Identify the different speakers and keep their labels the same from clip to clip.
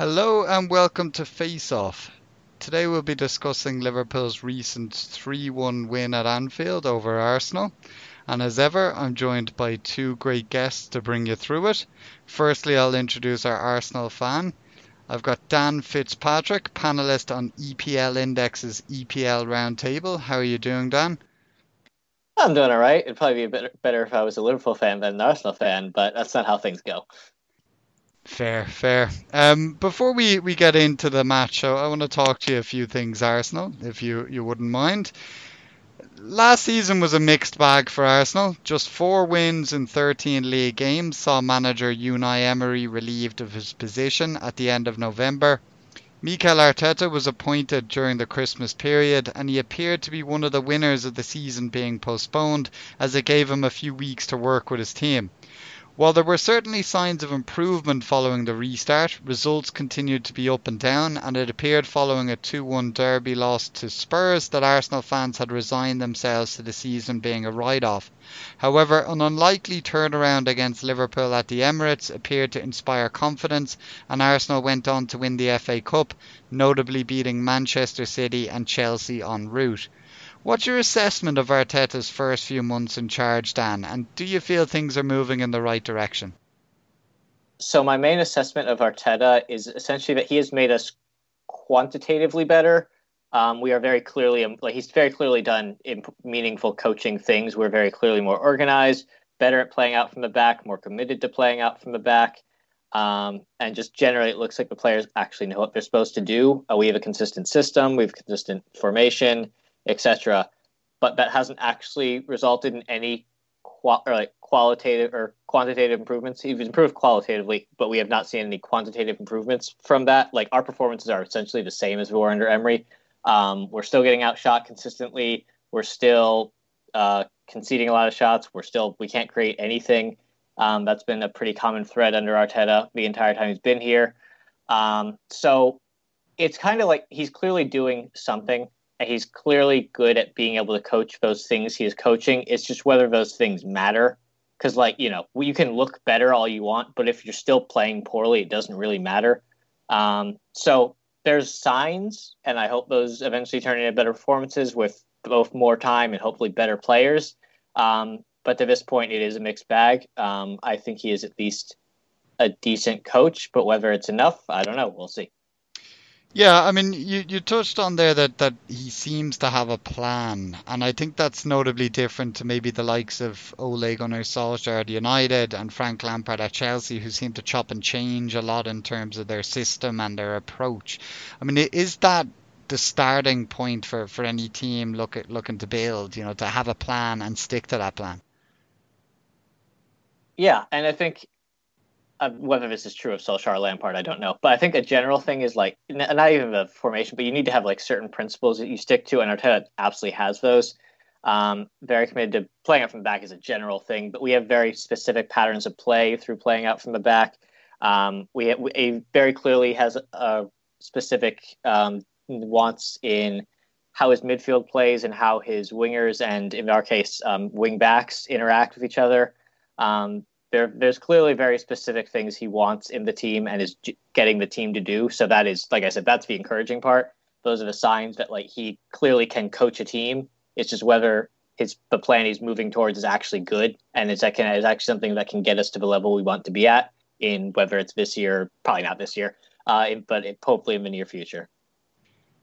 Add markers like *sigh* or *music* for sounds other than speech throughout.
Speaker 1: Hello and welcome to Face Off. Today we'll be discussing Liverpool's recent 3 1 win at Anfield over Arsenal. And as ever, I'm joined by two great guests to bring you through it. Firstly, I'll introduce our Arsenal fan. I've got Dan Fitzpatrick, panelist on EPL Index's EPL Roundtable. How are you doing, Dan?
Speaker 2: I'm doing all right. It'd probably be bit better if I was a Liverpool fan than an Arsenal fan, but that's not how things go.
Speaker 1: Fair, fair. Um, before we, we get into the match, I, I want to talk to you a few things, Arsenal, if you, you wouldn't mind. Last season was a mixed bag for Arsenal. Just four wins in 13 league games saw manager Unai Emery relieved of his position at the end of November. Mikel Arteta was appointed during the Christmas period and he appeared to be one of the winners of the season being postponed as it gave him a few weeks to work with his team. While there were certainly signs of improvement following the restart, results continued to be up and down, and it appeared following a 2 1 derby loss to Spurs that Arsenal fans had resigned themselves to the season being a write off. However, an unlikely turnaround against Liverpool at the Emirates appeared to inspire confidence, and Arsenal went on to win the FA Cup, notably beating Manchester City and Chelsea en route. What's your assessment of Arteta's first few months in charge, Dan? And do you feel things are moving in the right direction?
Speaker 2: So my main assessment of Arteta is essentially that he has made us quantitatively better. Um, we are very clearly like he's very clearly done meaningful coaching things. We're very clearly more organized, better at playing out from the back, more committed to playing out from the back, um, and just generally it looks like the players actually know what they're supposed to do. Uh, we have a consistent system, we have consistent formation, etc. But that hasn't actually resulted in any qual- or like qualitative or quantitative improvements. We've improved qualitatively, but we have not seen any quantitative improvements from that. Like our performances are essentially the same as we were under Emery. Um, we're still getting outshot consistently. We're still uh, conceding a lot of shots. We're still we can't create anything. Um, that's been a pretty common thread under Arteta the entire time he's been here. Um, so it's kind of like he's clearly doing something he's clearly good at being able to coach those things he is coaching. It's just whether those things matter. Because, like, you know, you can look better all you want, but if you're still playing poorly, it doesn't really matter. Um, so there's signs, and I hope those eventually turn into better performances with both more time and hopefully better players. Um, but to this point, it is a mixed bag. Um, I think he is at least a decent coach, but whether it's enough, I don't know. We'll see.
Speaker 1: Yeah, I mean, you, you touched on there that, that he seems to have a plan, and I think that's notably different to maybe the likes of Ole Gunnar Solskjaer at United and Frank Lampard at Chelsea, who seem to chop and change a lot in terms of their system and their approach. I mean, is that the starting point for, for any team look at, looking to build, you know, to have a plan and stick to that plan?
Speaker 2: Yeah, and I think uh, whether this is true of Solskjaer Lampard, I don't know. But I think a general thing is like n- not even the formation, but you need to have like certain principles that you stick to, and Arteta absolutely has those. Um, very committed to playing out from the back is a general thing, but we have very specific patterns of play through playing out from the back. Um, we, we very clearly has a specific um, wants in how his midfield plays and how his wingers and in our case um, wing backs interact with each other. Um, there, there's clearly very specific things he wants in the team and is getting the team to do. So that is, like I said, that's the encouraging part. Those are the signs that like he clearly can coach a team. It's just whether his the plan he's moving towards is actually good and is that can is actually something that can get us to the level we want to be at in whether it's this year, probably not this year, uh, but it, hopefully in the near future.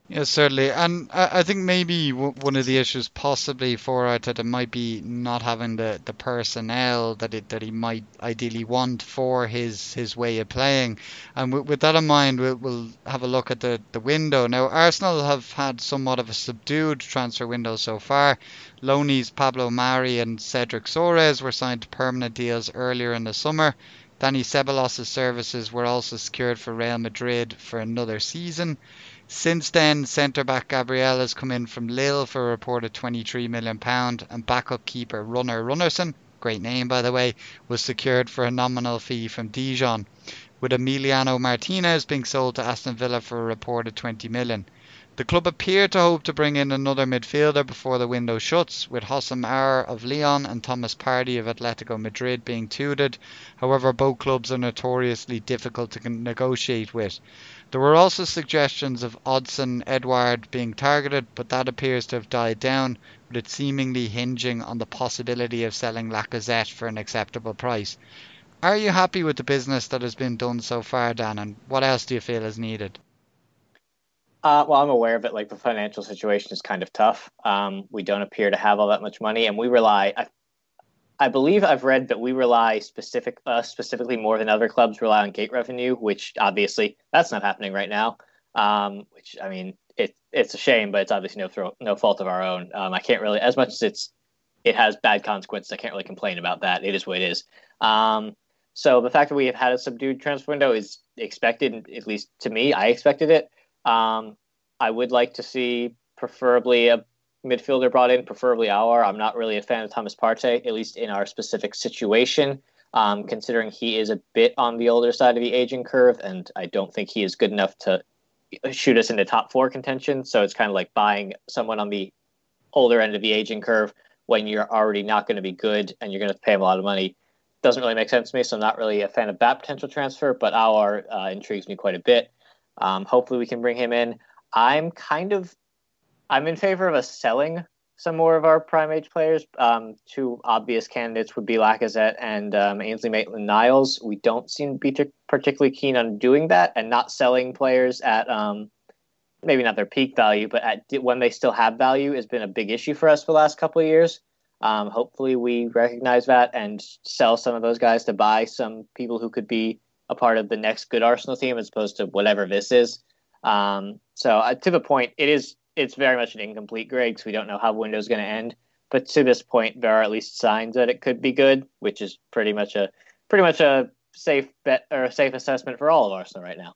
Speaker 1: Yes, certainly. And I, think maybe one of the issues possibly for Arteta might be not having the, the personnel that it, that he might ideally want for his, his way of playing. And with, that in mind, we'll, we'll have a look at the, the window. Now, Arsenal have had somewhat of a subdued transfer window so far. Loanies Pablo Mari and Cedric Soares were signed to permanent deals earlier in the summer. Danny Ceballos' services were also secured for Real Madrid for another season. Since then, centre back Gabriel has come in from Lille for a reported £23 million, and backup keeper Runar Runarsson, great name by the way, was secured for a nominal fee from Dijon, with Emiliano Martinez being sold to Aston Villa for a reported £20 million. The club appear to hope to bring in another midfielder before the window shuts, with Houssem Aouar of Lyon and Thomas Partey of Atletico Madrid being tutored. However, both clubs are notoriously difficult to negotiate with. There were also suggestions of Odsonne Edouard being targeted, but that appears to have died down, with it seemingly hinging on the possibility of selling Lacazette for an acceptable price. Are you happy with the business that has been done so far, Dan, and what else do you feel is needed?
Speaker 2: Uh, well, I'm aware of it. Like the financial situation is kind of tough. Um, we don't appear to have all that much money, and we rely. I, I believe I've read that we rely specific uh, specifically more than other clubs rely on gate revenue, which obviously that's not happening right now. Um, which I mean, it it's a shame, but it's obviously no throw, no fault of our own. Um, I can't really, as much as it's it has bad consequences. I can't really complain about that. It is what it is. Um, so the fact that we have had a subdued transfer window is expected, at least to me. I expected it. Um, I would like to see preferably a midfielder brought in, preferably Aouar. I'm not really a fan of Thomas Partey, at least in our specific situation, um, considering he is a bit on the older side of the aging curve, and I don't think he is good enough to shoot us into top four contention. So it's kind of like buying someone on the older end of the aging curve when you're already not going to be good and you're going to pay him a lot of money. Doesn't really make sense to me, so I'm not really a fan of that potential transfer, but Aouar uh, intrigues me quite a bit. Um, hopefully, we can bring him in. I'm kind of I'm in favor of us selling some more of our prime age players. Um, two obvious candidates would be Lacazette and um, Ainsley Maitland-Niles. We don't seem to be t- particularly keen on doing that and not selling players at um, maybe not their peak value, but at when they still have value has been a big issue for us for the last couple of years. Um, hopefully, we recognize that and sell some of those guys to buy some people who could be a part of the next good Arsenal team as opposed to whatever this is. Um, so uh, to the point, it is it's very much an incomplete grade because we don't know how Windows is going to end. But to this point, there are at least signs that it could be good, which is pretty much a pretty much a safe bet or a safe assessment for all of Arsenal right now.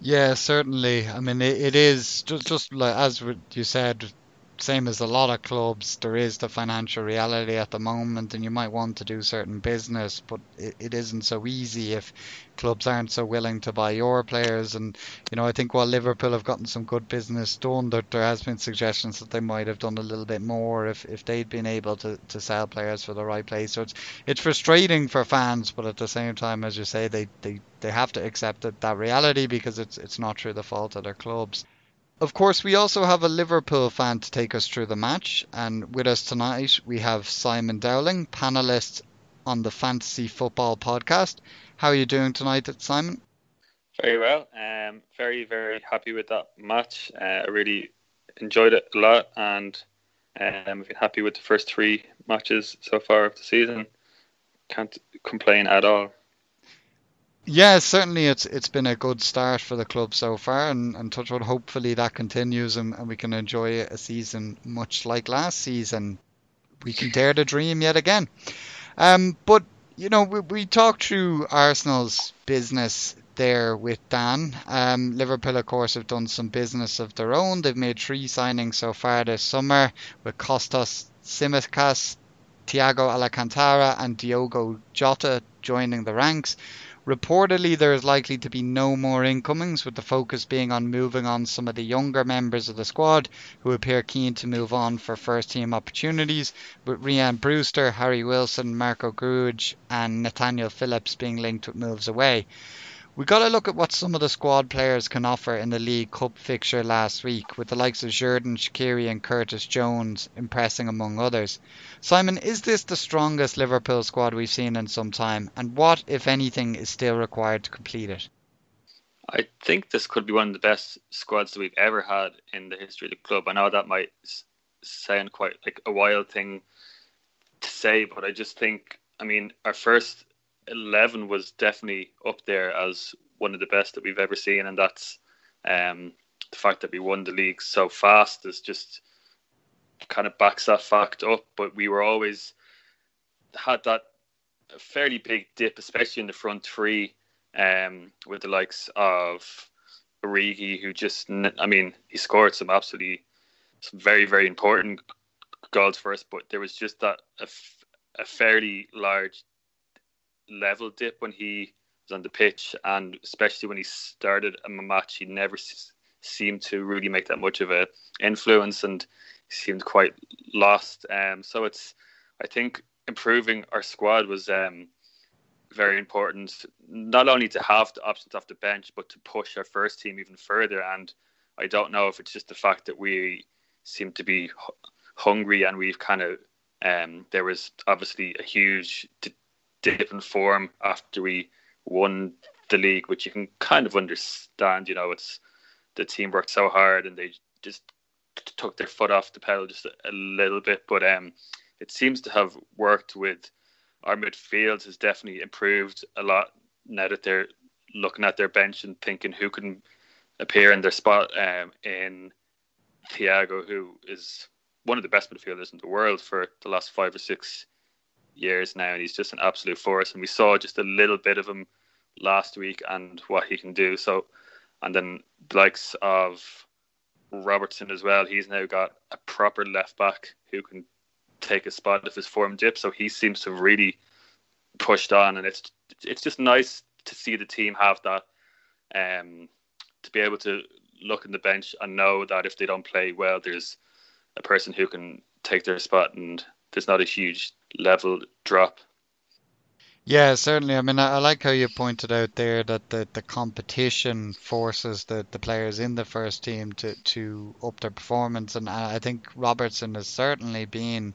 Speaker 1: Yeah, certainly. I mean, it, it is just just like as you said, same as a lot of clubs, there is the financial reality at the moment, and you might want to do certain business, but it, it isn't so easy if clubs aren't so willing to buy your players. And you know, I think while Liverpool have gotten some good business done, that there has been suggestions that they might have done a little bit more if, if they'd been able to, to sell players for the right place. So it's it's frustrating for fans, but at the same time, as you say, they they, they have to accept that, that reality because it's it's not through the fault of their clubs. Of course, we also have a Liverpool fan to take us through the match, and with us tonight we have Simon Dowling, panelist on the Fantasy Football Podcast. How are you doing tonight, Simon?
Speaker 3: Very well. Um, very, very happy with that match. Uh, I really enjoyed it a lot, and um, I've been happy with the first three matches so far of the season. Can't complain at all.
Speaker 1: Yeah, certainly it's it's been a good start for the club so far, and, and touch wood, hopefully that continues and, and we can enjoy a season much like last season. We can dare to dream yet again. Um, but you know, we, we talked through Arsenal's business there with Dan. Um, Liverpool, of course, have done some business of their own. They've made three signings so far this summer with Kostas Tsimikas, Thiago Alcantara, and Diogo Jota joining the ranks. Reportedly, there is likely to be no more incomings, with the focus being on moving on some of the younger members of the squad who appear keen to move on for first team opportunities, with Rhian Brewster, Harry Wilson, Marko Grujic, and Nathaniel Phillips being linked with moves away. We got to look at what some of the squad players can offer in the League Cup fixture last week, with the likes of Xherdan Shaqiri and Curtis Jones impressing among others. Simon, is this the strongest Liverpool squad we've seen in some time, and what, if anything, is still required to complete it?
Speaker 3: I think this could be one of the best squads that we've ever had in the history of the club. I know that might sound quite like a wild thing to say, but I just think, I mean, our first 11 was definitely up there as one of the best that we've ever seen, and that's um, the fact that we won the league so fast is just kind of backs that fact up. But we were always had that fairly big dip, especially in the front three, um, with the likes of Origi, who just, I mean, he scored some absolutely some very, very important goals for us, but there was just that a, a fairly large level dip when he was on the pitch, and especially when he started a match, he never s- seemed to really make that much of a influence, and he seemed quite lost. Um, so it's, I think, improving our squad was um, very important. Not only to have the options off the bench, but to push our first team even further. And I don't know if it's just the fact that we seem to be hungry and we've kind of um, there was obviously a huge d- in form after we won the league, which you can kind of understand. You know, it's the team worked so hard and they just took their foot off the pedal just a, a little bit. But um, it seems to have worked with our midfield has definitely improved a lot now that they're looking at their bench and thinking who can appear in their spot um, in Thiago, who is one of the best midfielders in the world for the last five or six years now, and he's just an absolute force. And we saw just a little bit of him last week and what he can do. So, and then the likes of Robertson as well. He's now got a proper left back who can take a spot if his form dips. So he seems to have really pushed on, and it's it's just nice to see the team have that, um, to be able to look in the bench and know that if they don't play well, there's a person who can take their spot, and there's not a huge level drop.
Speaker 1: Yeah, certainly. I mean, I, I like how you pointed out there that the, the competition forces the, the players in the first team to, to up their performance, and I I think Robertson has certainly been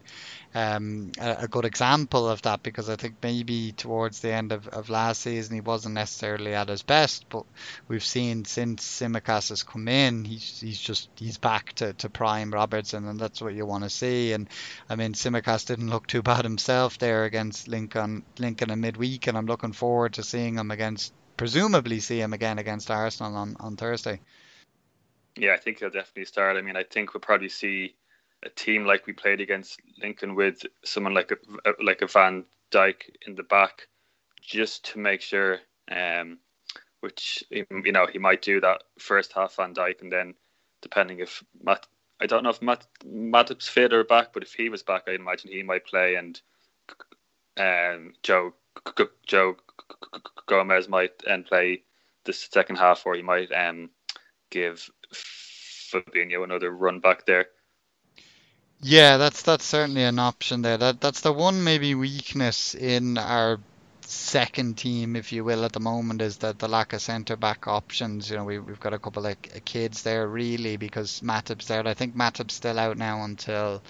Speaker 1: um, a, a good example of that because I think maybe towards the end of, of last season he wasn't necessarily at his best, but we've seen since Tsimikas has come in, he's he's just he's back to, to prime Robertson, and that's what you want to see. And I mean, Tsimikas didn't look too bad himself there against Lincoln Lincoln in midweek, and I'm looking forward to seeing him against presumably see him again against Arsenal on, on Thursday.
Speaker 3: Yeah, I think he'll definitely start. I mean, I think we'll probably see a team like we played against Lincoln with someone like a like a Van Dijk in the back, just to make sure. Um, which you know he might do that first half Van Dijk, and then depending if Matt, I don't know if Matt Matip's fit or back, but if he was back, I imagine he might play, and um, Joe Joe Gomez might and play the second half, or he might um give Fabinho another run back there.
Speaker 1: Yeah, that's that's certainly an option there. That that's the one maybe weakness in our second team, if you will, at the moment is that the lack of centre back options. You know, we we've got a couple of kids there really because Matip's there. I think Matip's still out now until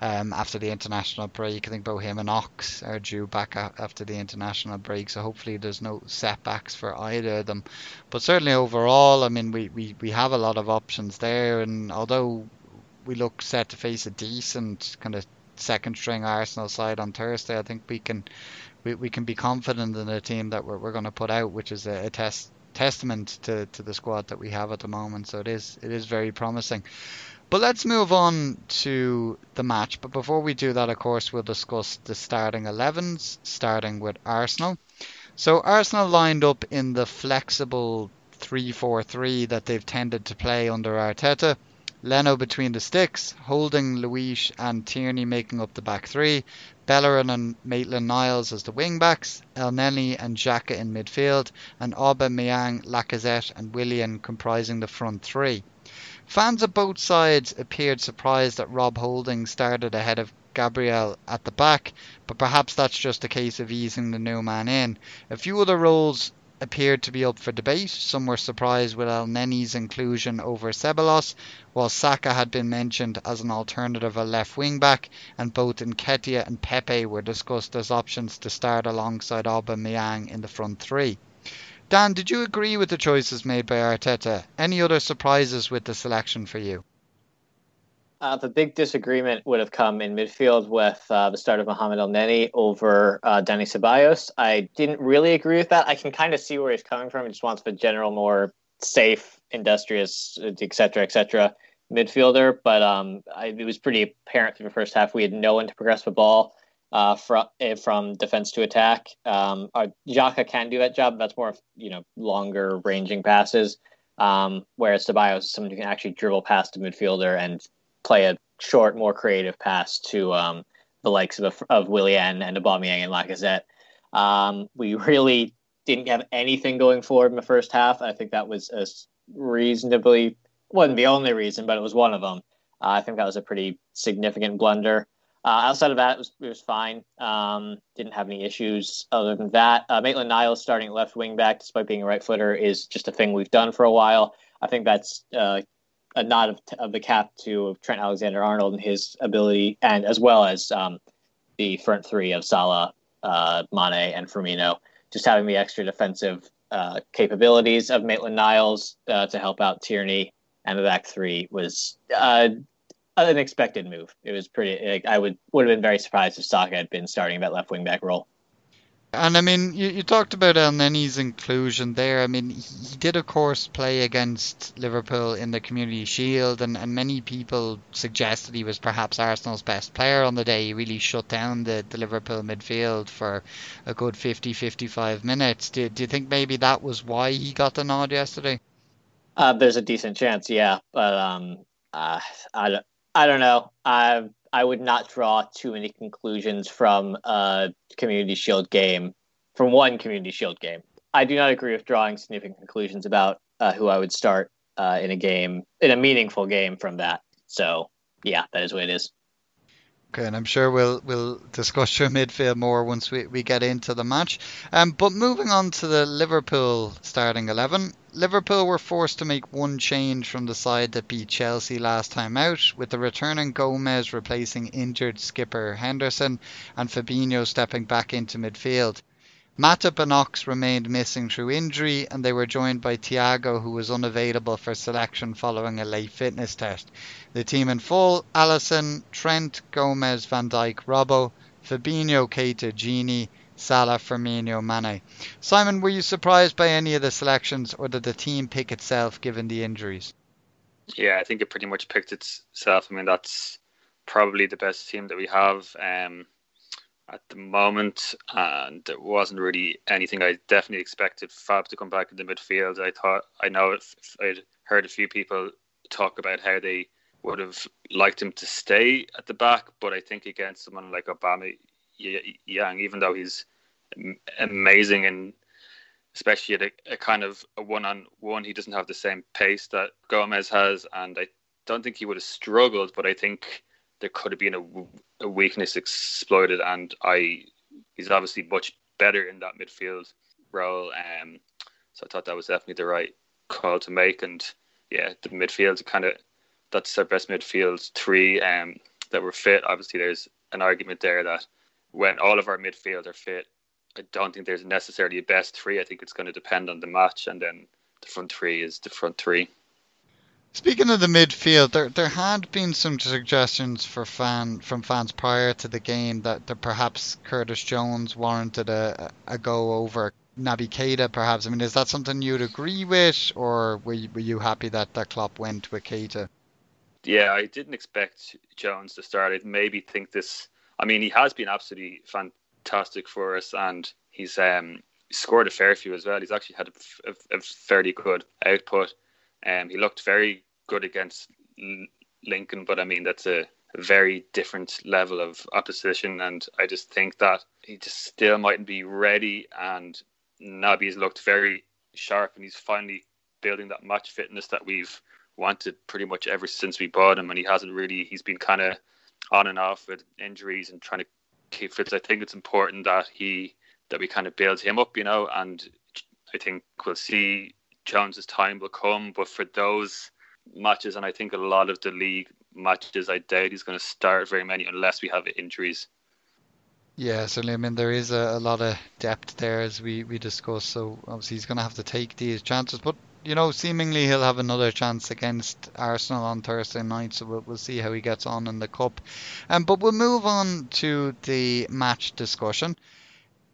Speaker 1: um, after the international break. I think both him and Ox are due back after the international break, so hopefully there's no setbacks for either of them. But certainly overall, I mean, we, we, we have a lot of options there, and although we look set to face a decent kind of second string Arsenal side on Thursday, I think we can we, we can be confident in the team that we're, we're going to put out, which is a, a test testament to, to the squad that we have at the moment. So it is it is very promising. But let's move on to the match. But before we do that, of course, we'll discuss the starting 11s, starting with Arsenal. So Arsenal lined up in the flexible 3-4-3 that they've tended to play under Arteta. Leno between the sticks, Holding, Luiz and Tierney making up the back three, Bellerin and Maitland Niles as the wing backs, El Elneny and Xhaka in midfield, and Aubameyang, Lacazette and Willian comprising the front three. Fans of both sides appeared surprised that Rob Holding started ahead of Gabriel at the back, but perhaps that's just a case of easing the new man in. A few other roles appeared to be up for debate. Some were surprised with Elneny's inclusion over Ceballos, while Saka had been mentioned as an alternative a left wing back, and both Nketiah and Pepe were discussed as options to start alongside Aubameyang in the front three. Dan, did you agree with the choices made by Arteta? Any other surprises with the selection for you?
Speaker 2: Uh, the big disagreement would have come in midfield with uh, the start of Mohamed Elneny over uh, Dani Ceballos. I didn't really agree with that. I can kind of see where he's coming from. He just wants a general, more safe, industrious, et cetera, et cetera, midfielder. But um, I, it was pretty apparent through the first half we had no one to progress the ball. uh, from from defense to attack. Um, our Xhaka can do that job. That's more you know longer ranging passes. Um, whereas Ceballos is someone who can actually dribble past the midfielder and play a short, more creative pass to um, the likes of of Willian and Aubameyang and Lacazette. Um, we *laughs* really didn't have anything going forward in the first half. I think that was a reasonably wasn't the only reason, but it was one of them. Uh, I think that was a pretty significant blunder. Uh, outside of that, it was, it was fine. Um, didn't have any issues other than that. Uh, Maitland Niles starting left wing back, despite being a right footer, is just a thing we've done for a while. I think that's uh, a nod of, of, the cap to Trent Alexander Arnold and his ability, and as well as um, the front three of Salah, uh, Mane, and Firmino, just having the extra defensive uh, capabilities of Maitland Niles uh, to help out Tierney and the back three was uh, an expected move. It was pretty. I would would have been very surprised if Saka had been starting that left wing back role.
Speaker 1: And I mean, you, you talked about Elneny's inclusion there. I mean, he did, of course, play against Liverpool in the Community Shield, and, and many people suggested he was perhaps Arsenal's best player on the day. He really shut down the, the Liverpool midfield for a good 50 55 minutes. Do, do you think maybe that was why he got the nod yesterday?
Speaker 2: Uh, there's a decent chance, yeah. But um, uh, I, I don't know. I I would not draw too many conclusions from a Community Shield game, from one Community Shield game. I do not agree with drawing significant conclusions about uh, who I would start uh, in a game, in a meaningful game from that. So, yeah, that is what it is.
Speaker 1: Okay, and I'm sure we'll we'll discuss your midfield more once we, we get into the match. Um, but moving on to the Liverpool starting eleven, Liverpool were forced to make one change from the side that beat Chelsea last time out, with the returning Gomez replacing injured skipper Henderson and Fabinho stepping back into midfield. Matip and Ox remained missing through injury, and they were joined by Thiago, who was unavailable for selection following a late fitness test. The team in full Alisson, Trent, Gomez, Van Dijk, Robbo, Fabinho, Keita, Gini, Salah, Firmino, Mane. Simon, were you surprised by any of the selections, or did the team pick itself given the injuries?
Speaker 3: Yeah, I think it pretty much picked itself. I mean, that's probably the best team that we have. Um, at the moment, and there wasn't really anything I definitely expected Fab to come back in the midfield. I thought I know I'd heard a few people talk about how they would have liked him to stay at the back, but I think against someone like Obama Young, even though he's amazing and especially at a, a kind of a one-on-one, he doesn't have the same pace that Gomez has, and I don't think he would have struggled, but I think there could have been a, a weakness exploited, and I he's obviously much better in that midfield role. Um, so I thought that was definitely the right call to make, and yeah, the midfield kind of that's our best midfield three um, that were fit. Obviously, there's an argument there that when all of our midfield are fit, I don't think there's necessarily a best three. I think it's going to depend on the match, and then the front three is the front three.
Speaker 1: Speaking of the midfield, there there had been some suggestions for fan from fans prior to the game that, that perhaps Curtis Jones warranted a, a go over Naby Keita, perhaps. I mean, is that something you'd agree with, or were you, were you happy that that Klopp went with Keita?
Speaker 3: Yeah, I didn't expect Jones to start. I maybe think this. I mean, he has been absolutely fantastic for us, and he's um, scored a fair few as well. He's actually had a, a, a fairly good output. Um, he looked very good against Lincoln, but I mean that's a very different level of opposition, and I just think that he just still mightn't be ready. And Naby's looked very sharp, and he's finally building that match fitness that we've wanted pretty much ever since we bought him. And he hasn't really. He's been kind of on and off with injuries and trying to fit. I think it's important that he that we kind of build him up, you know, and I think we'll see Jones's time will come. But for those matches, and I think a lot of the league matches, I doubt he's going to start very many unless we have injuries.
Speaker 1: Yeah, certainly. I mean, there is a, a lot of depth there as we, we discussed, so obviously he's going to have to take these chances. But, you know, seemingly he'll have another chance against Arsenal on Thursday night, so we'll, we'll see how he gets on in the Cup. Um, but we'll move on to the match discussion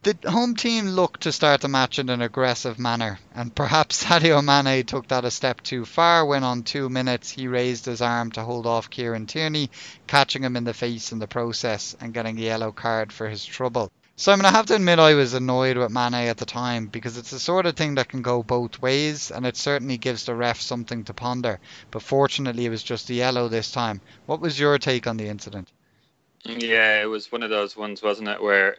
Speaker 1: the home team looked to start the match in an aggressive manner, and perhaps *laughs* Sadio Mane took that a step too far when on two minutes he raised his arm to hold off Kieran Tierney, catching him in the face in the process and getting a yellow card for his trouble. Simon, I have to admit I was annoyed with Mane at the time because it's the sort of thing that can go both ways and it certainly gives the ref something to ponder. But fortunately, it was just a yellow this time. What was your take on the incident?
Speaker 3: Yeah, it was one of those ones, wasn't it, where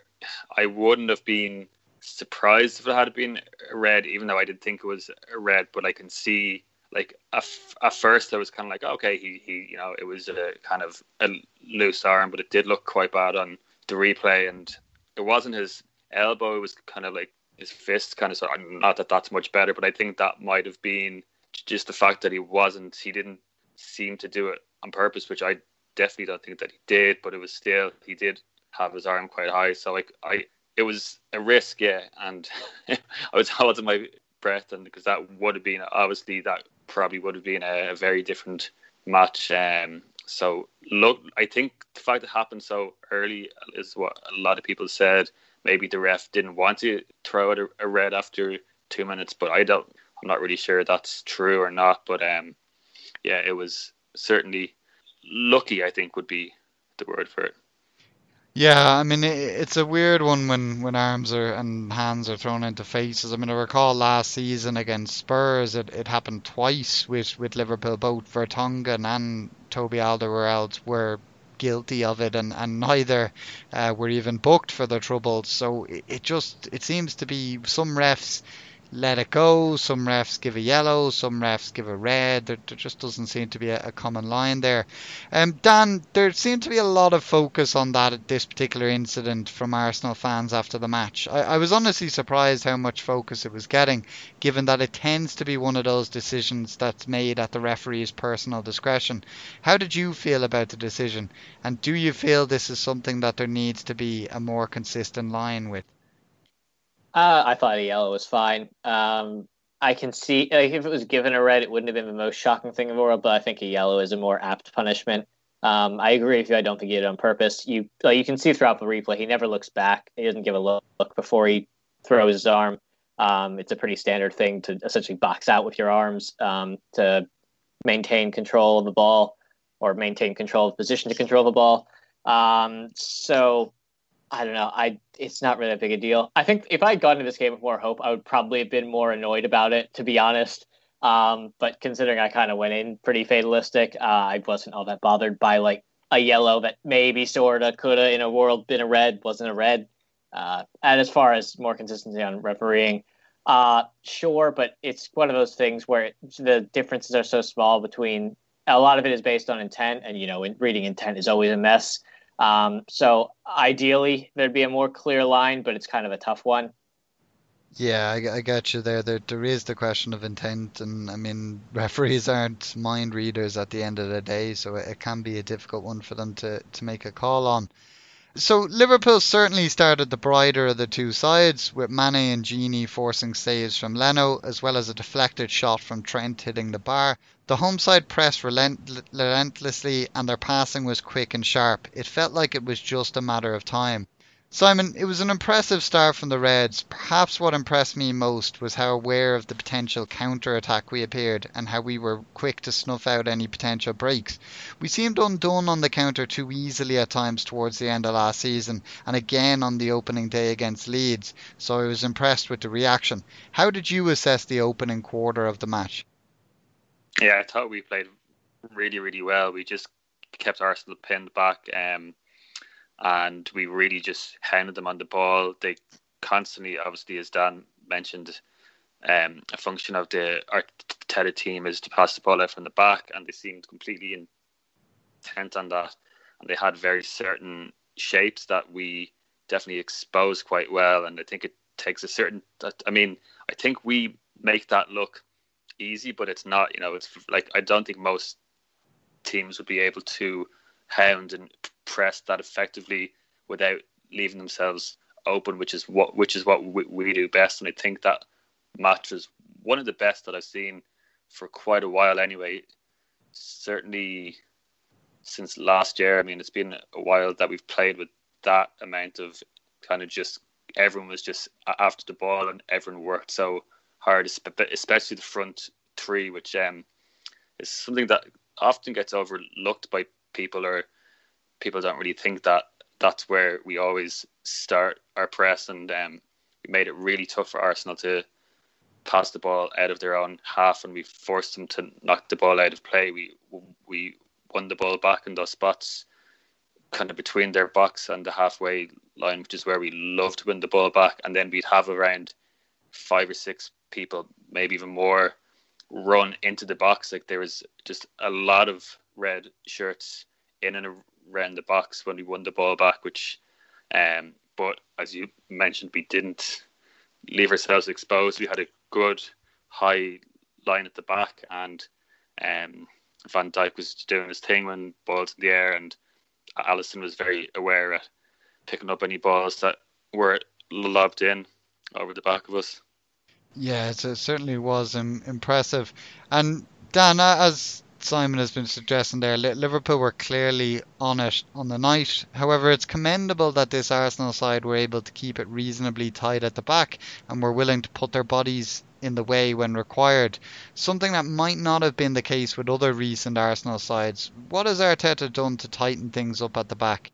Speaker 3: I wouldn't have been surprised if it had been red, even though I didn't think it was red. But I can see, like, at, at first I was kind of like, okay, he, he, you know, it was a kind of a loose arm, but it did look quite bad on the replay, and it wasn't his elbow; it was kind of like his fist, kind of. So not that that's much better, but I think that might have been just the fact that he wasn't, he didn't seem to do it on purpose, which I definitely don't think that he did, but it was still he did have his arm quite high. So like I, it was a risk, yeah, and *laughs* I was holding my breath, and because that would have been obviously that probably would have been a, a very different match. Um, so look, I think the fact it happened so early is what a lot of people said. Maybe the ref didn't want to throw out a, a red after two minutes, but I don't. I'm not really sure that's true or not. But um, yeah, it was certainly lucky. I think would be the word for it.
Speaker 1: Yeah, I mean it, it's a weird one when, when arms are and hands are thrown into faces. I mean I recall last season against Spurs it, it happened twice with, with Liverpool. Both Vertonghen and Toby Alderweireld were guilty of it, and, and neither uh, were even booked for their troubles. So it, it just it seems to be some refs let it go. Some refs give a yellow, some refs give a red. There, there just doesn't seem to be a, a common line there. Um, Dan, there seemed to be a lot of focus on that this particular incident from Arsenal fans after the match. I, I was honestly surprised how much focus it was getting, given that it tends to be one of those decisions that's made at the referee's personal discretion. How did you feel about the decision, and do you feel this is something that there needs to be a more consistent line with?
Speaker 2: Uh, I thought a yellow was fine. Um, I can see like, if it was given a red, it wouldn't have been the most shocking thing in the world. But I think a yellow is a more apt punishment. Um, I agree with you. I don't think he did it on purpose. You like, you can see throughout the replay, he never looks back. He doesn't give a look, look before he throws his arm. Um, it's a pretty standard thing to essentially box out with your arms um, to maintain control of the ball or maintain control of position to control the ball. Um, so I don't know. I it's not really a big a deal. I think if I had gone into this game with more hope, I would probably have been more annoyed about it, to be honest. Um, but considering I kind of went in pretty fatalistic, uh, I wasn't all that bothered by like a yellow that maybe sorta coulda in a world been a red, wasn't a red. Uh, and as far as more consistency on refereeing, uh, sure, but it's one of those things where it, the differences are so small between. A lot of it is based on intent, and you know, in, reading intent is always a mess. Um, so ideally, there'd be a more clear line, but it's kind of a tough one.
Speaker 1: Yeah, I, I get you there. there. There is the question of intent, and I mean, *laughs* referees aren't mind readers at the end of the day, so it, it can be a difficult one for them to, to make a call on. So Liverpool certainly started the brighter of the two sides, with Mane and Gini forcing saves from Leno, as well as a deflected shot from Trent hitting the bar. The home side pressed relent- relentlessly, and their passing was quick and sharp. It felt like it was just a matter of time. Simon, it was an impressive start from the Reds. Perhaps what impressed me most was how aware of the potential counter attack we appeared and how we were quick to snuff out any potential breaks. We seemed undone on the counter too easily at times towards the end of last season and again on the opening day against Leeds, so I was impressed with the reaction. How did you assess the opening quarter of the match?
Speaker 3: Yeah, I thought we played really, really well. We just kept Arsenal pinned back. Um, and we really just hounded them on the ball. They constantly, obviously, as Dan mentioned, um, a function of the Arteta team is to pass the ball out from the back, and they seemed completely intent on that. And they had very certain shapes that we definitely exposed quite well. And I think it takes a certain. I mean, I think we make that look easy, but it's not. You know, it's like I don't think most teams would be able to hound and press that effectively without leaving themselves open, which is what which is what we, we do best. And I think that match was one of the best that I've seen for quite a while. Anyway, certainly since last year. I mean, it's been a while that we've played with that amount of kind of just everyone was just after the ball and everyone worked so hard, especially the front three, which um, is something that often gets overlooked by people or people don't really think that that's where we always start our press and um, we made it really tough for Arsenal to pass the ball out of their own half and we forced them to knock the ball out of play. We we won the ball back in those spots kind of between their box and the halfway line, which is where we love to win the ball back. And then we'd have around five or six people, maybe even more, run into the box. Like there was just a lot of red shirts in and around the box when we won the ball back, which, um, but as you mentioned, we didn't leave ourselves exposed. We had a good high line at the back, and um, Van Dijk was doing his thing when balls in the air, and Alisson was very aware at picking up any balls that were lobbed in over the back of us.
Speaker 1: Yeah, it certainly was impressive. And Dan, as Simon has been suggesting there, Liverpool were clearly on it on the night. However, it's commendable that this Arsenal side were able to keep it reasonably tight at the back and were willing to put their bodies in the way when required. Something that might not have been the case with other recent Arsenal sides. What has Arteta done to tighten things up at the back?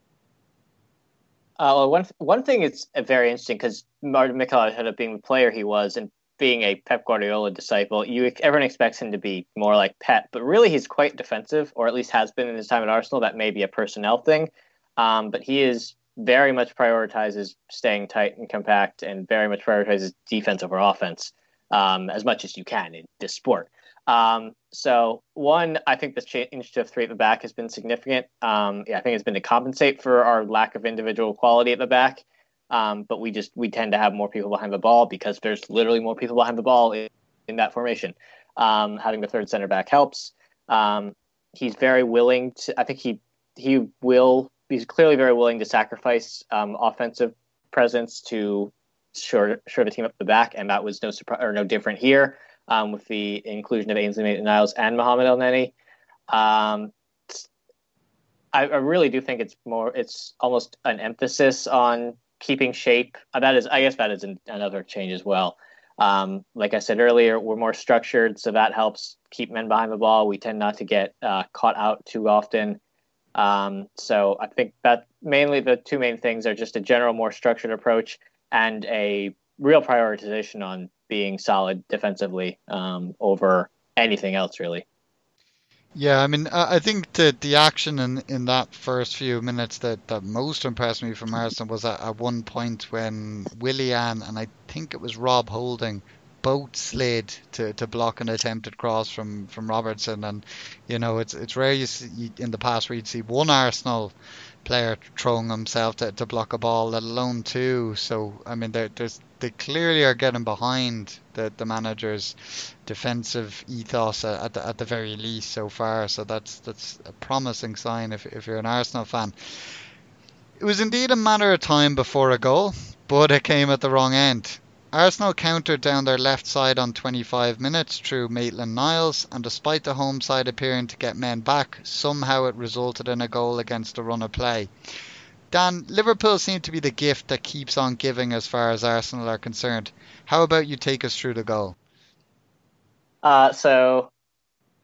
Speaker 2: Uh, well, one one thing is very interesting because Martin Mikel had being the player he was and being a Pep Guardiola disciple, you everyone expects him to be more like Pep, but really he's quite defensive, or at least has been in his time at Arsenal. That may be a personnel thing, um, but he is very much prioritizes staying tight and compact, and very much prioritizes defense over offense um, as much as you can in this sport. Um, so one, I think the change to three at the back has been significant. Um, yeah, I think it's been to compensate for our lack of individual quality at the back. Um, but we just we tend to have more people behind the ball because there's literally more people behind the ball in, in that formation. Um, having the third center back helps. Um, he's very willing to. I think he he will. He's clearly very willing to sacrifice um, offensive presence to shore shore the team up the back, and that was no surprise or no different here um, with the inclusion of Ainsley Maitland-Niles and Mohamed Elneny. Um, I, I, really do think it's more. It's almost an emphasis on keeping shape. Uh, that is, I guess, that is an, another change as well. Um, like I said earlier, we're more structured, so that helps keep men behind the ball. We tend not to get uh, caught out too often. Um, so I think that mainly the two main things are just a general, more structured approach and a real prioritization on being solid defensively um, over anything else, really.
Speaker 1: Yeah, I mean, I think the the action in, in that first few minutes that, that most impressed me from Arsenal was at, at one point when Willian and I think it was Rob Holding both slid to, to block an attempted cross from, from Robertson, and you know it's it's rare you see in the past where you'd see one Arsenal player throwing himself to, to block a ball, let alone two. So I mean, there's they clearly are getting behind the, the manager's defensive ethos at the, at the very least so far. So that's that's a promising sign if if you're an Arsenal fan. It was indeed a matter of time before a goal, but it came at the wrong end. Arsenal countered down their left side on 25 minutes through Maitland Niles, and despite the home side appearing to get men back, somehow it resulted in a goal against a run of play. Dan, Liverpool seem to be the gift that keeps on giving as far as Arsenal are concerned. How about you take us through the goal?
Speaker 2: Uh, so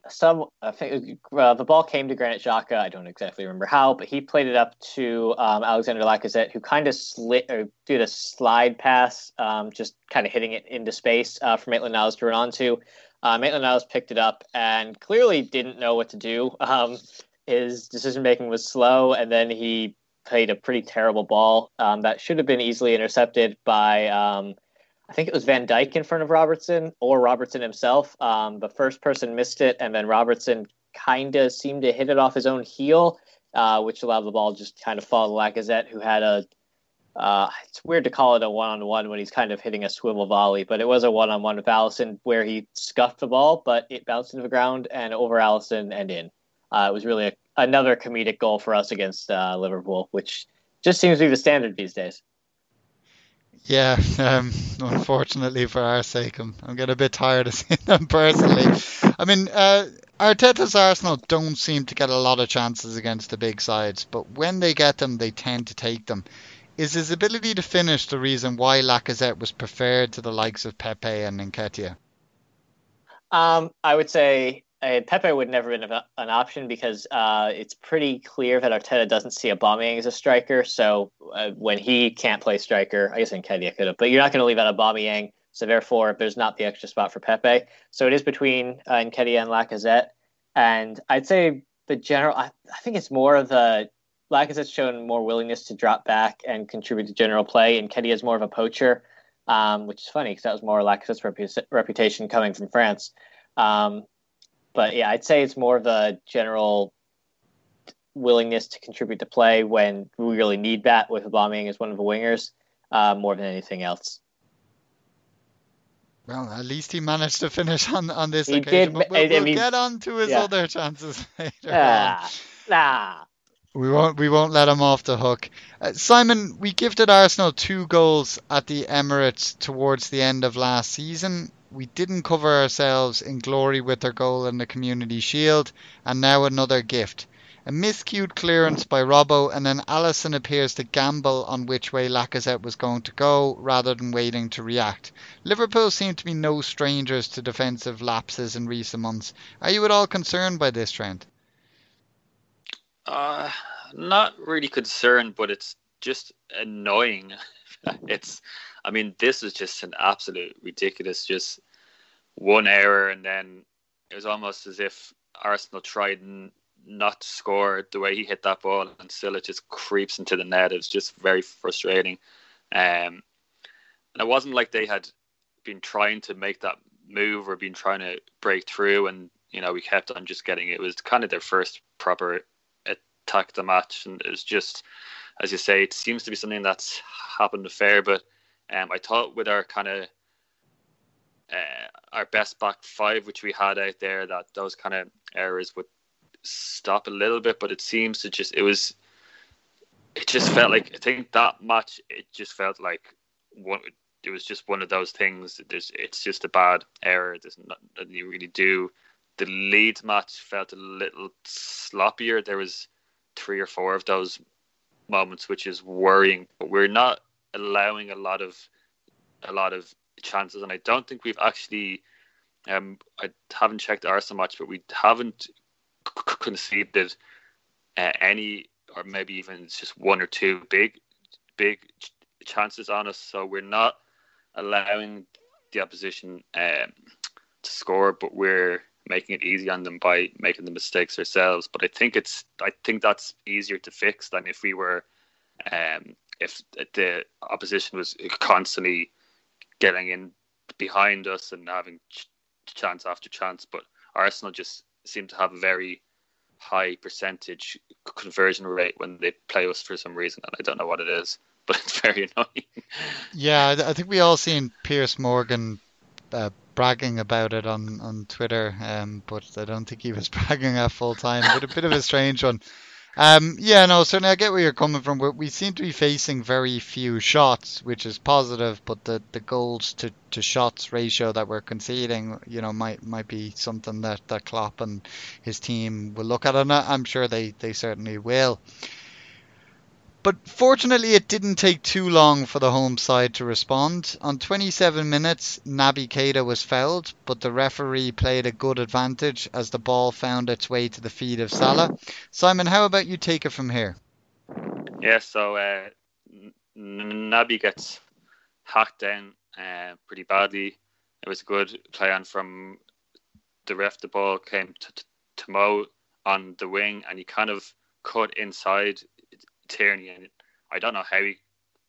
Speaker 2: some I think uh, the ball came to Granit Xhaka. I don't exactly remember how, but he played it up to um, Alexander Lacazette, who kind of slid or did a slide pass, um, just kind of hitting it into space uh, for Maitland Niles to run onto. Uh, Maitland Niles picked it up and clearly didn't know what to do. *laughs* Um, his decision making was slow, and then he played a pretty terrible ball um, that should have been easily intercepted by. Um, I think it was Van Dijk in front of Robertson or Robertson himself. Um, the first person missed it, and then Robertson kind of seemed to hit it off his own heel, uh, which allowed the ball just kind of fall to Lacazette, who had a. Uh, it's weird to call it a one-on-one when he's kind of hitting a swivel volley, but it was a one-on-one with Alisson where he scuffed the ball, but it bounced into the ground and over Alisson and in. Uh, it was really a, another comedic goal for us against uh, Liverpool, which just seems to be the standard these days.
Speaker 1: Yeah, um, unfortunately for our sake, I'm, I'm getting a bit tired of seeing them personally. I mean, uh, Arteta's Arsenal don't seem to get a lot of chances against the big sides, but when they get them, they tend to take them. Is his ability to finish the reason why Lacazette was preferred to the likes of Pepe and Nketiah?
Speaker 2: Um, I would say uh, Pepe would never have been an option because uh, it's pretty clear that Arteta doesn't see Aubameyang as a striker. So uh, when he can't play striker, I guess Nketiah could have, but you're not going to leave out Aubameyang. So therefore, there's not the extra spot for Pepe. So it is between uh, Nketiah and Lacazette. And I'd say the general, I, I think it's more of the Lacazette's shown more willingness to drop back and contribute to general play, and Nketiah is more of a poacher um, which is funny because that was more Lacazette's repu- reputation coming from France. Um, but yeah, I'd say it's more of a general willingness to contribute to play when we really need that with Aubameyang as one of the wingers uh, more than anything else.
Speaker 1: Well, at least he managed to finish on, on this
Speaker 2: He
Speaker 1: occasion.
Speaker 2: did,
Speaker 1: But we'll,
Speaker 2: I
Speaker 1: we'll
Speaker 2: mean,
Speaker 1: get on to his
Speaker 2: yeah.
Speaker 1: other chances *laughs* later on.
Speaker 2: Ah, nah.
Speaker 1: We won't we won't let him off the hook. Uh, Simon, we gifted Arsenal two goals at the Emirates towards the end of last season. We didn't cover ourselves in glory with our goal in the Community Shield, and now another gift. A miscued clearance by Robbo, and then Alisson appears to gamble on which way Lacazette was going to go rather than waiting to react. Liverpool seem to be no strangers to defensive lapses in recent months. Are you at all concerned by this trend?
Speaker 3: Uh, not really concerned, but it's just annoying. *laughs* it's, I mean, this was just an absolute ridiculous, just one error, and then it was almost as if Arsenal tried not to score the way he hit that ball, and still it just creeps into the net. It was just very frustrating. Um, and it wasn't like they had been trying to make that move or been trying to break through, and you know we kept on just getting it was kind of their first proper attack the match, and it was just as you say, it seems to be something that's happened a fair bit. Um, I thought with our kind of uh, our best back five, which we had out there, that those kind of errors would stop a little bit, but it seems to just it was it just felt like I think that match it just felt like one it was just one of those things. There's it's just a bad error. There's nothing you really do. The Leeds match felt a little sloppier. There was three or four of those moments, which is worrying. But we're not allowing a lot of a lot of chances, and I don't think we've actually. Um, I haven't checked Arsenal match, but we haven't c- conceded uh, any, or maybe even just one or two big, big ch- chances on us. So we're not allowing the opposition um, to score, but we're making it easy on them by making the mistakes ourselves. But I think it's I think that's easier to fix than if we were um, if the opposition was constantly getting in behind us and having ch- chance after chance. But Arsenal just seem to have a very high percentage conversion rate when they play us for some reason, and I don't know what it is, *laughs* but it's very annoying.
Speaker 1: Yeah, I- think we all seen Piers Morgan uh, bragging about it on on Twitter, um, but I don't think he was *laughs* bragging at full time. But a bit of a strange one. Um, yeah, no, certainly I get where you're coming from. We, we seem to be facing very few shots, which is positive, but the, the goals to, to shots ratio that we're conceding, you know, might might be something that, that Klopp and his team will look at, and I'm sure they, they certainly will. But fortunately, it didn't take too long for the home side to respond. On 27 minutes, Naby Keita was fouled, but the referee played a good advantage as the ball found its way to the feet of Salah. Simon, how about you take it from here?
Speaker 3: Yeah, so uh, gets hacked down uh, pretty badly. It was a good play on from the ref. The ball came to, to Mo on the wing, and he kind of cut inside Tierney. And I don't know how he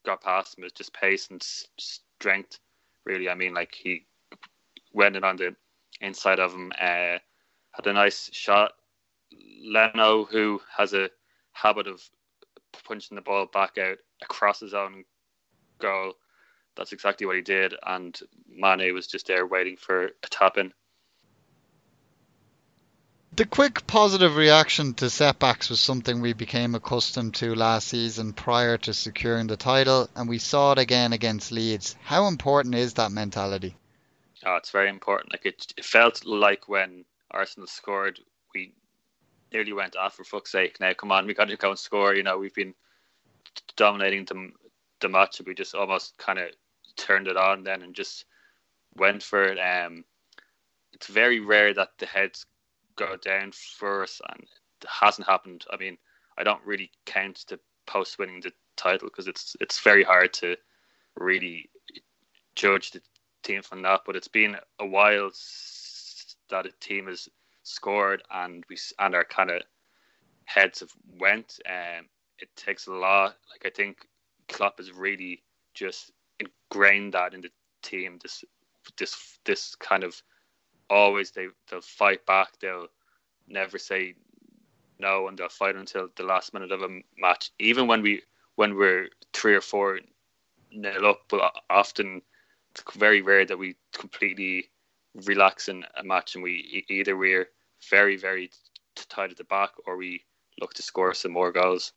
Speaker 3: got past him. It was just pace and strength, really. I mean, like he went in on the inside of him, uh, had a nice shot. Leno, who has a habit of punching the ball back out across his own goal. That's exactly what he did, and Mane was just there waiting for a tap in.
Speaker 1: The quick positive reaction to setbacks was something we became accustomed to last season prior to securing the title, and we saw it again against Leeds. How important is that mentality?
Speaker 3: Oh, it's very important. Like it, it felt like when Arsenal scored, we nearly went, off for fuck's sake! Now, come on, we got to go and score." You know, we've been dominating them the match, and we just almost kind of turned it on then and just went for it. Um, it's very rare that the heads go down first, and it hasn't happened. I mean, I don't really count the post winning the title because it's it's very hard to really judge the team from that. But it's been a while that a team has scored and we and our kind of heads have went. Um, it takes a lot. Like I think Klopp has really just ingrained that in the team. This this this kind of always they they'll fight back. They'll never say no, and they'll fight until the last minute of a match. Even when we when we're three or four nil up, but often it's very rare that we completely relax in a match and we either we're very very t- tight at the back or we look to score some more goals.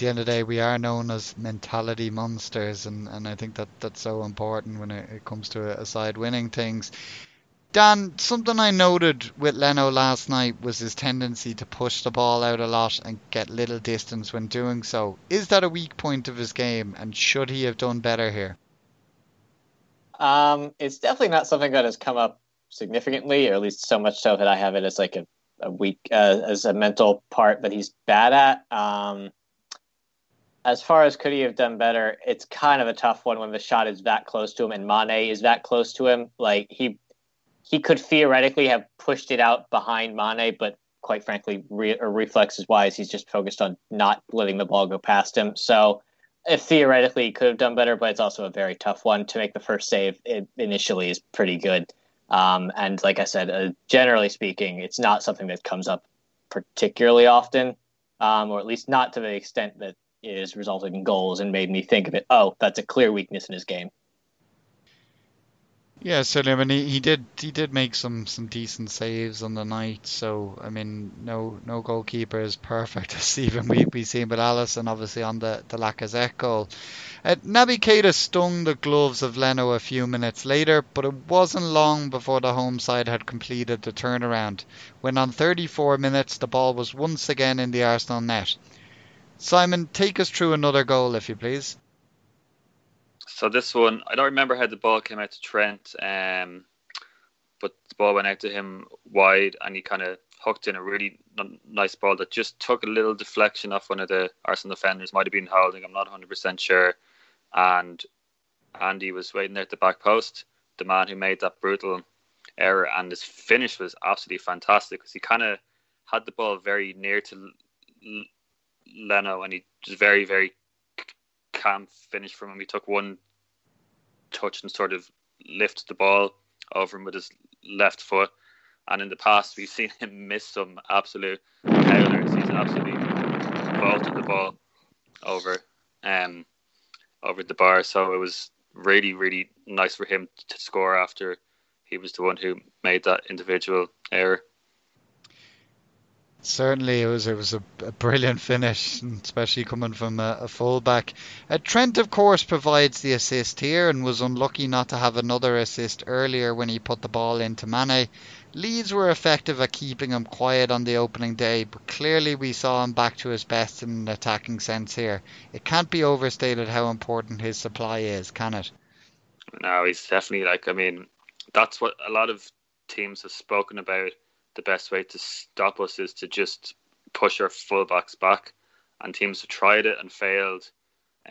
Speaker 1: The end of the day, we are known as mentality monsters, and, and I think that that's so important when it, it comes to a, a side winning things. Dan, something I noted with Leno last night was his tendency to push the ball out a lot and get little distance when doing so. Is that a weak point of his game, and should he have done better here?
Speaker 2: Um, it's definitely not something that has come up significantly, or at least so much so that I have it as like a, a weak uh, as a mental part that he's bad at. Um, as far as could he have done better, it's kind of a tough one when the shot is that close to him and Mane is that close to him. Like he he could theoretically have pushed it out behind Mane, but quite frankly, re- reflexes wise, he's just focused on not letting the ball go past him. So if theoretically he could have done better, but it's also a very tough one to make the first save. It initially is pretty good, um, and like I said, uh, generally speaking, it's not something that comes up particularly often, um, or at least not to the extent that is resulting in goals and made me think of it. Oh, that's a clear weakness in his game.
Speaker 1: Yeah, certainly. I mean, he, he did he did make some some decent saves on the night. So I mean, no no goalkeeper is perfect. *laughs* As even we we seen with Alisson, obviously on the the Lacazette goal. Uh, Naby Keita stung the gloves of Leno a few minutes later, but it wasn't long before the home side had completed the turnaround. When on 34 minutes, the ball was once again in the Arsenal net. Simon, take us through another goal, if you please.
Speaker 3: So this one, I don't remember how the ball came out to Trent, um, but the ball went out to him wide, and he kind of hooked in a really nice ball that just took a little deflection off one of the Arsenal defenders. Might have been holding, I'm not 100% sure. And Andy was waiting there at the back post, the man who made that brutal error, and his finish was absolutely fantastic because he kind of had the ball very near to Leno, and he just very, very calm finish from him. He took one touch and sort of lifted the ball over him with his left foot. And in the past, we've seen him *laughs* miss some absolute howlers. He's absolutely vaulted the ball over, um, over the bar. So it was really, really nice for him to score after he was the one who made that individual error.
Speaker 1: Certainly, it was it was a, a brilliant finish, especially coming from a, a fullback. Uh, Trent, of course, provides the assist here and was unlucky not to have another assist earlier when he put the ball into Mane. Leeds were effective at keeping him quiet on the opening day, but clearly we saw him back to his best in an attacking sense here. It can't be overstated how important his supply is, can it?
Speaker 3: No, he's definitely like. I mean, that's what a lot of teams have spoken about. The best way to stop us is to just push our fullbacks back, and teams have tried it and failed.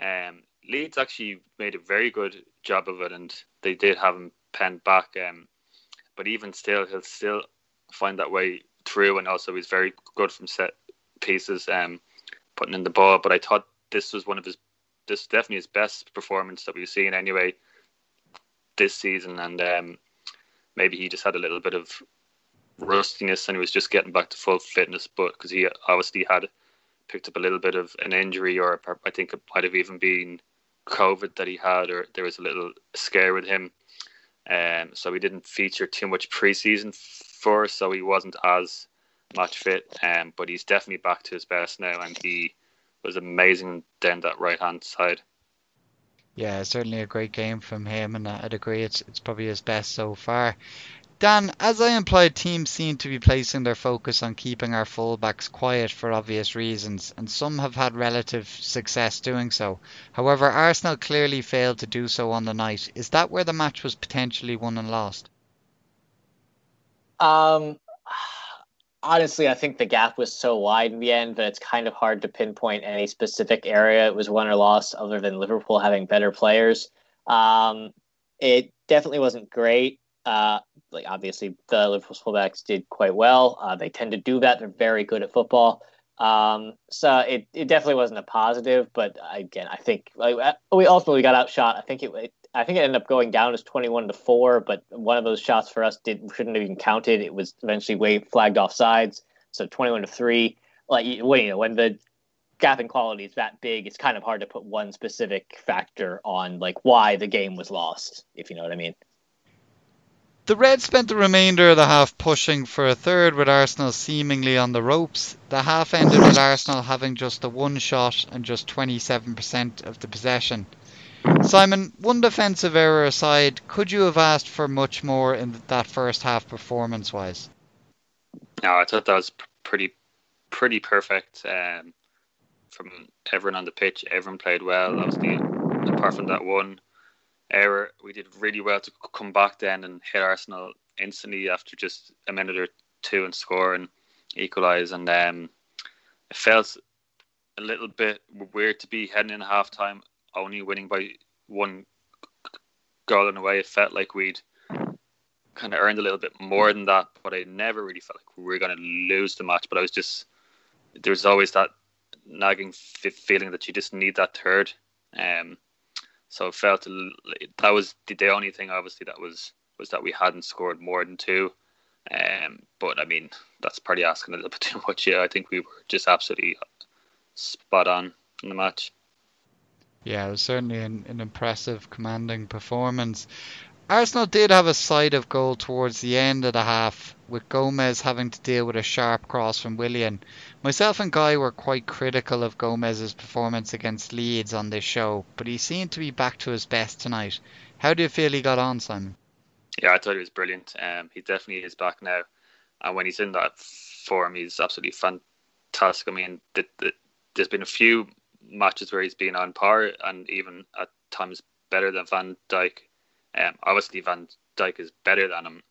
Speaker 3: Um, Leeds actually made a very good job of it, and they did have him penned back. Um, but even still, he'll still find that way through, and also he's very good from set pieces, um, putting in the ball. But I thought this was one of his, this definitely his best performance that we've seen anyway this season, and um, maybe he just had a little bit of rustiness and he was just getting back to full fitness. But because he obviously had picked up a little bit of an injury, or I think it might have even been COVID that he had, or there was a little scare with him. Um, so he didn't feature too much preseason for us, so he wasn't as match fit. Um, but he's definitely back to his best now, and he was amazing down that right hand side.
Speaker 1: Yeah, certainly a great game from him, and I'd agree it's it's probably his best so far. Dan, as I implied, teams seem to be placing their focus on keeping our fullbacks quiet for obvious reasons, and some have had relative success doing so. However, Arsenal clearly failed to do so on the night. Is that where the match was potentially won and lost?
Speaker 2: Um, honestly, I think the gap was so wide in the end that it's kind of hard to pinpoint any specific area it was won or lost, other than Liverpool having better players. Um, it definitely wasn't great. Uh, like obviously the Liverpool fullbacks did quite well. Uh, they tend to do that. They're very good at football. Um, so it, it definitely wasn't a positive, but again, I think like uh, we ultimately got outshot. I think it, it I think it ended up going down as twenty one to four, but one of those shots for us did shouldn't have even counted. It was eventually way flagged off sides, so twenty one to three. Like when you know when the gap in quality is that big, it's kind of hard to put one specific factor on like why the game was lost, if you know what I mean.
Speaker 1: The Reds spent the remainder of the half pushing for a third with Arsenal seemingly on the ropes. The half ended with Arsenal having just the one shot and just 27% of the possession. Simon, one defensive error aside, could you have asked for much more in that first half performance wise?
Speaker 3: No, I thought that was pretty pretty perfect. Um, from everyone on the pitch, everyone played well. Obviously, apart from that one error. We did really well to come back then and hit Arsenal instantly after just a minute or two and score and equalise. And um, it felt a little bit weird to be heading in half time only winning by one goal in a way. It felt like we'd kind of earned a little bit more than that, but I never really felt like we were going to lose the match. But I was just, there's always that nagging f- feeling that you just need that third. Um, so it felt that was the, only thing, obviously, that was was that we hadn't scored more than two. Um, but I mean, that's probably asking a little *laughs* bit too much. Yeah, I think we were just absolutely spot on in the match.
Speaker 1: Yeah, it was certainly an, an impressive, commanding performance. Arsenal did have a sight of goal towards the end of the half, with Gomez having to deal with a sharp cross from Willian. Myself and Guy were quite critical of Gomez's performance against Leeds on this show, but he seemed to be back to his best tonight. How do you feel he got on, Simon?
Speaker 3: Yeah, I thought he was brilliant. Um, he definitely is back now, and when he's in that form, he's absolutely fantastic. I mean, the, the, there's been a few matches where he's been on par and even at times better than Van Dijk um, obviously, Van Dijk is better than him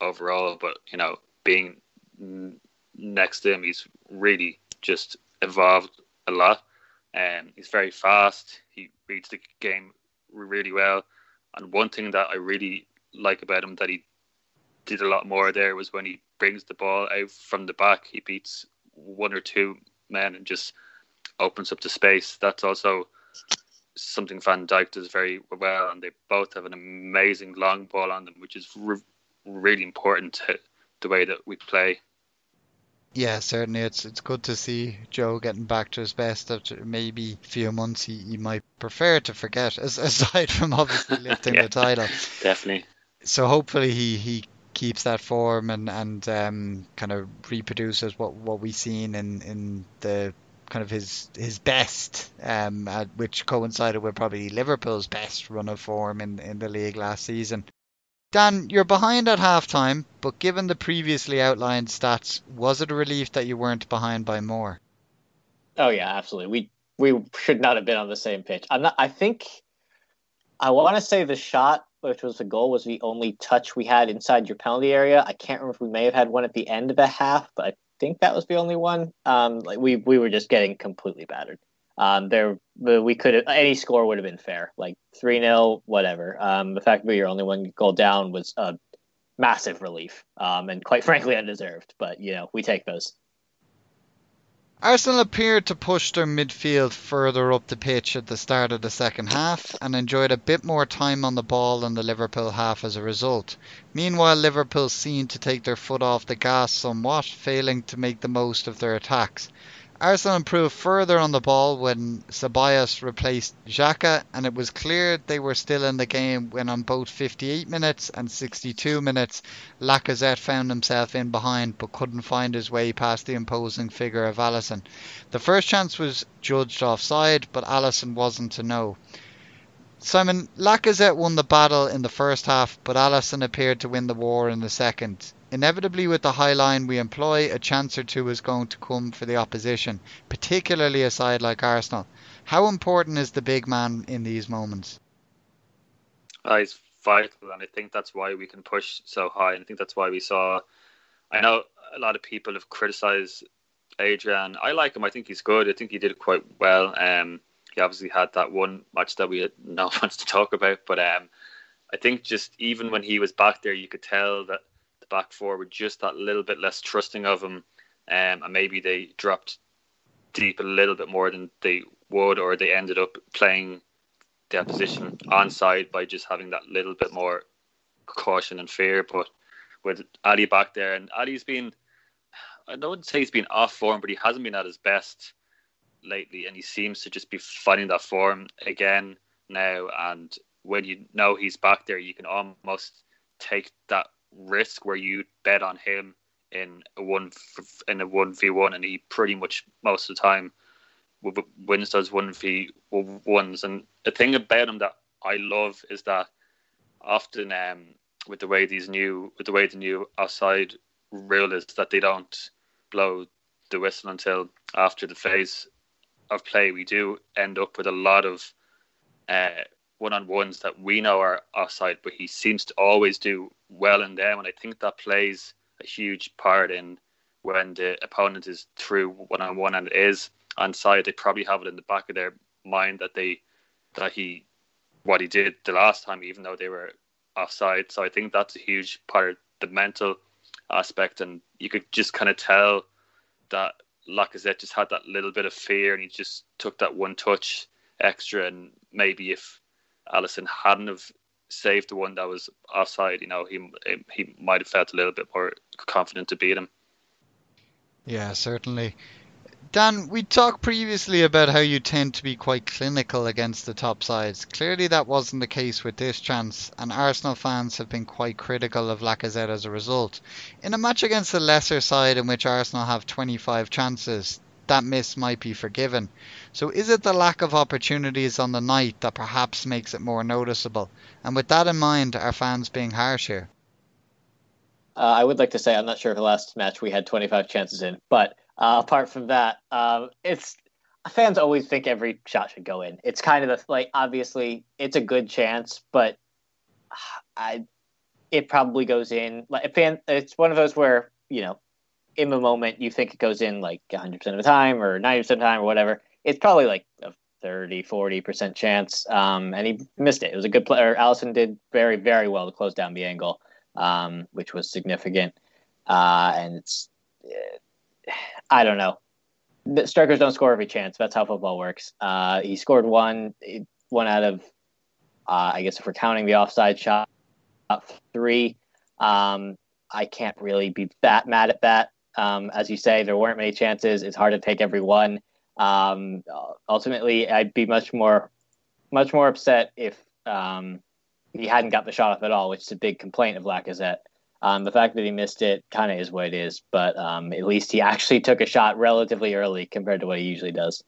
Speaker 3: overall, but you know, being next to him, he's really just evolved a lot. Um, he's very fast. He reads the game really well. And one thing that I really like about him that he did a lot more there was when he brings the ball out from the back, he beats one or two men and just opens up the space. That's also something Van Dijk does very well, and they both have an amazing long ball on them, which is re- really important to the way that we play.
Speaker 1: Yeah, certainly. It's it's good to see Joe getting back to his best after maybe a few months he, he might prefer to forget, as, *laughs* aside from obviously *laughs* lifting
Speaker 3: yeah,
Speaker 1: the title.
Speaker 3: Definitely.
Speaker 1: So hopefully he, he keeps that form and, and um, kind of reproduces what, what we've seen in, in the kind of his his best, um, uh, which coincided with probably Liverpool's best run of form in, in the league last season. Dan, you're behind at halftime, but given the previously outlined stats, was it a relief that you weren't behind by more?
Speaker 2: Oh yeah, absolutely. We we should not have been on the same pitch. I'm not. I think I want to say the shot, which was the goal, was the only touch we had inside your penalty area. I can't remember if we may have had one at the end of the half, but think that was the only one. Um, like we we were just getting completely battered. Um, there we could any score would have been fair, like three 0 whatever. Um, the fact that we were only one goal down was a massive relief, um, and quite *laughs* frankly undeserved. But you know we take those.
Speaker 1: Arsenal appeared to push their midfield further up the pitch at the start of the second half and enjoyed a bit more time on the ball in the Liverpool half as a result. Meanwhile, Liverpool seemed to take their foot off the gas somewhat, failing to make the most of their attacks. Arsenal improved further on the ball when Ceballos replaced Xhaka, and it was clear they were still in the game when, on both 58 minutes and 62 minutes, Lacazette found himself in behind but couldn't find his way past the imposing figure of Alisson. The first chance was judged offside, but Alisson wasn't to know. Simon, Lacazette won the battle in the first half, but Alisson appeared to win the war in the second. Inevitably, with the high line we employ, a chance or two is going to come for the opposition, particularly a side like Arsenal. How important is the big man in these moments?
Speaker 3: Uh, he's vital, and I think that's why we can push so high. And I think that's why we saw. I know a lot of people have criticised Adrian. I like him. I think he's good. I think he did quite well. Um, he obviously had that one match that we had *laughs* no much to talk about, but um, I think just even when he was back there, you could tell that the back four were just that little bit less trusting of him, um, and maybe they dropped deep a little bit more than they would, or they ended up playing their position on side by just having that little bit more caution and fear. But with Ali back there, and Ali's been, I don't say he's been off form, but he hasn't been at his best lately, and he seems to just be finding that form again now. And when you know he's back there, you can almost take that risk where you bet on him in a one in a one v one, and he pretty much most of the time wins those one v ones. And the thing about him that I love is that often um, with the way these new with the way the new offside rule is that they don't blow the whistle until after the phase of play. We do end up with a lot of uh, one on ones that we know are offside, but he seems to always do well in them, and I think that plays a huge part in when the opponent is through one on one and is on side. They probably have it in the back of their mind that they that he what he did the last time, even though they were offside. So I think that's a huge part of the mental aspect, and you could just kind of tell that Lacazette just had that little bit of fear, and he just took that one touch extra. And maybe if Alisson hadn't have saved the one that was offside, you know, he he might have felt a little bit more confident to beat him.
Speaker 1: Yeah, certainly. Dan, we talked previously about how you tend to be quite clinical against the top sides. Clearly, that wasn't the case with this chance, and Arsenal fans have been quite critical of Lacazette as a result. In a match against a lesser side in which Arsenal have 25 chances, that miss might be forgiven. So, is it the lack of opportunities on the night that perhaps makes it more noticeable? And with that in mind, are fans being harsh here?
Speaker 2: Uh, I would like to say I'm not sure if the last match we had 25 chances in, but uh, apart from that, um, it's fans always think every shot should go in. It's kind of the like obviously it's a good chance, but *sighs* I it probably goes in. Like fan, it's one of those where you know in the moment you think it goes in like 100 percent of the time or 90 percent of the time or whatever. It's probably like a 30, 40 percent chance, um, and he missed it. It was a good player. Alisson did very very well to close down the angle, um, which was significant, uh, and it's. I don't know. The strikers don't score every chance. That's how football works. Uh, he scored one, one out of, uh, I guess if we're counting the offside shot, three. Um, I can't really be that mad at that. Um, as you say, there weren't many chances. It's hard to take every one. Um, ultimately, I'd be much more, much more upset if um, he hadn't got the shot off at all, which is a big complaint of Lacazette. Um, the fact that he missed it kind of is what it is, but um, at least he actually took a shot relatively early compared to what he usually does.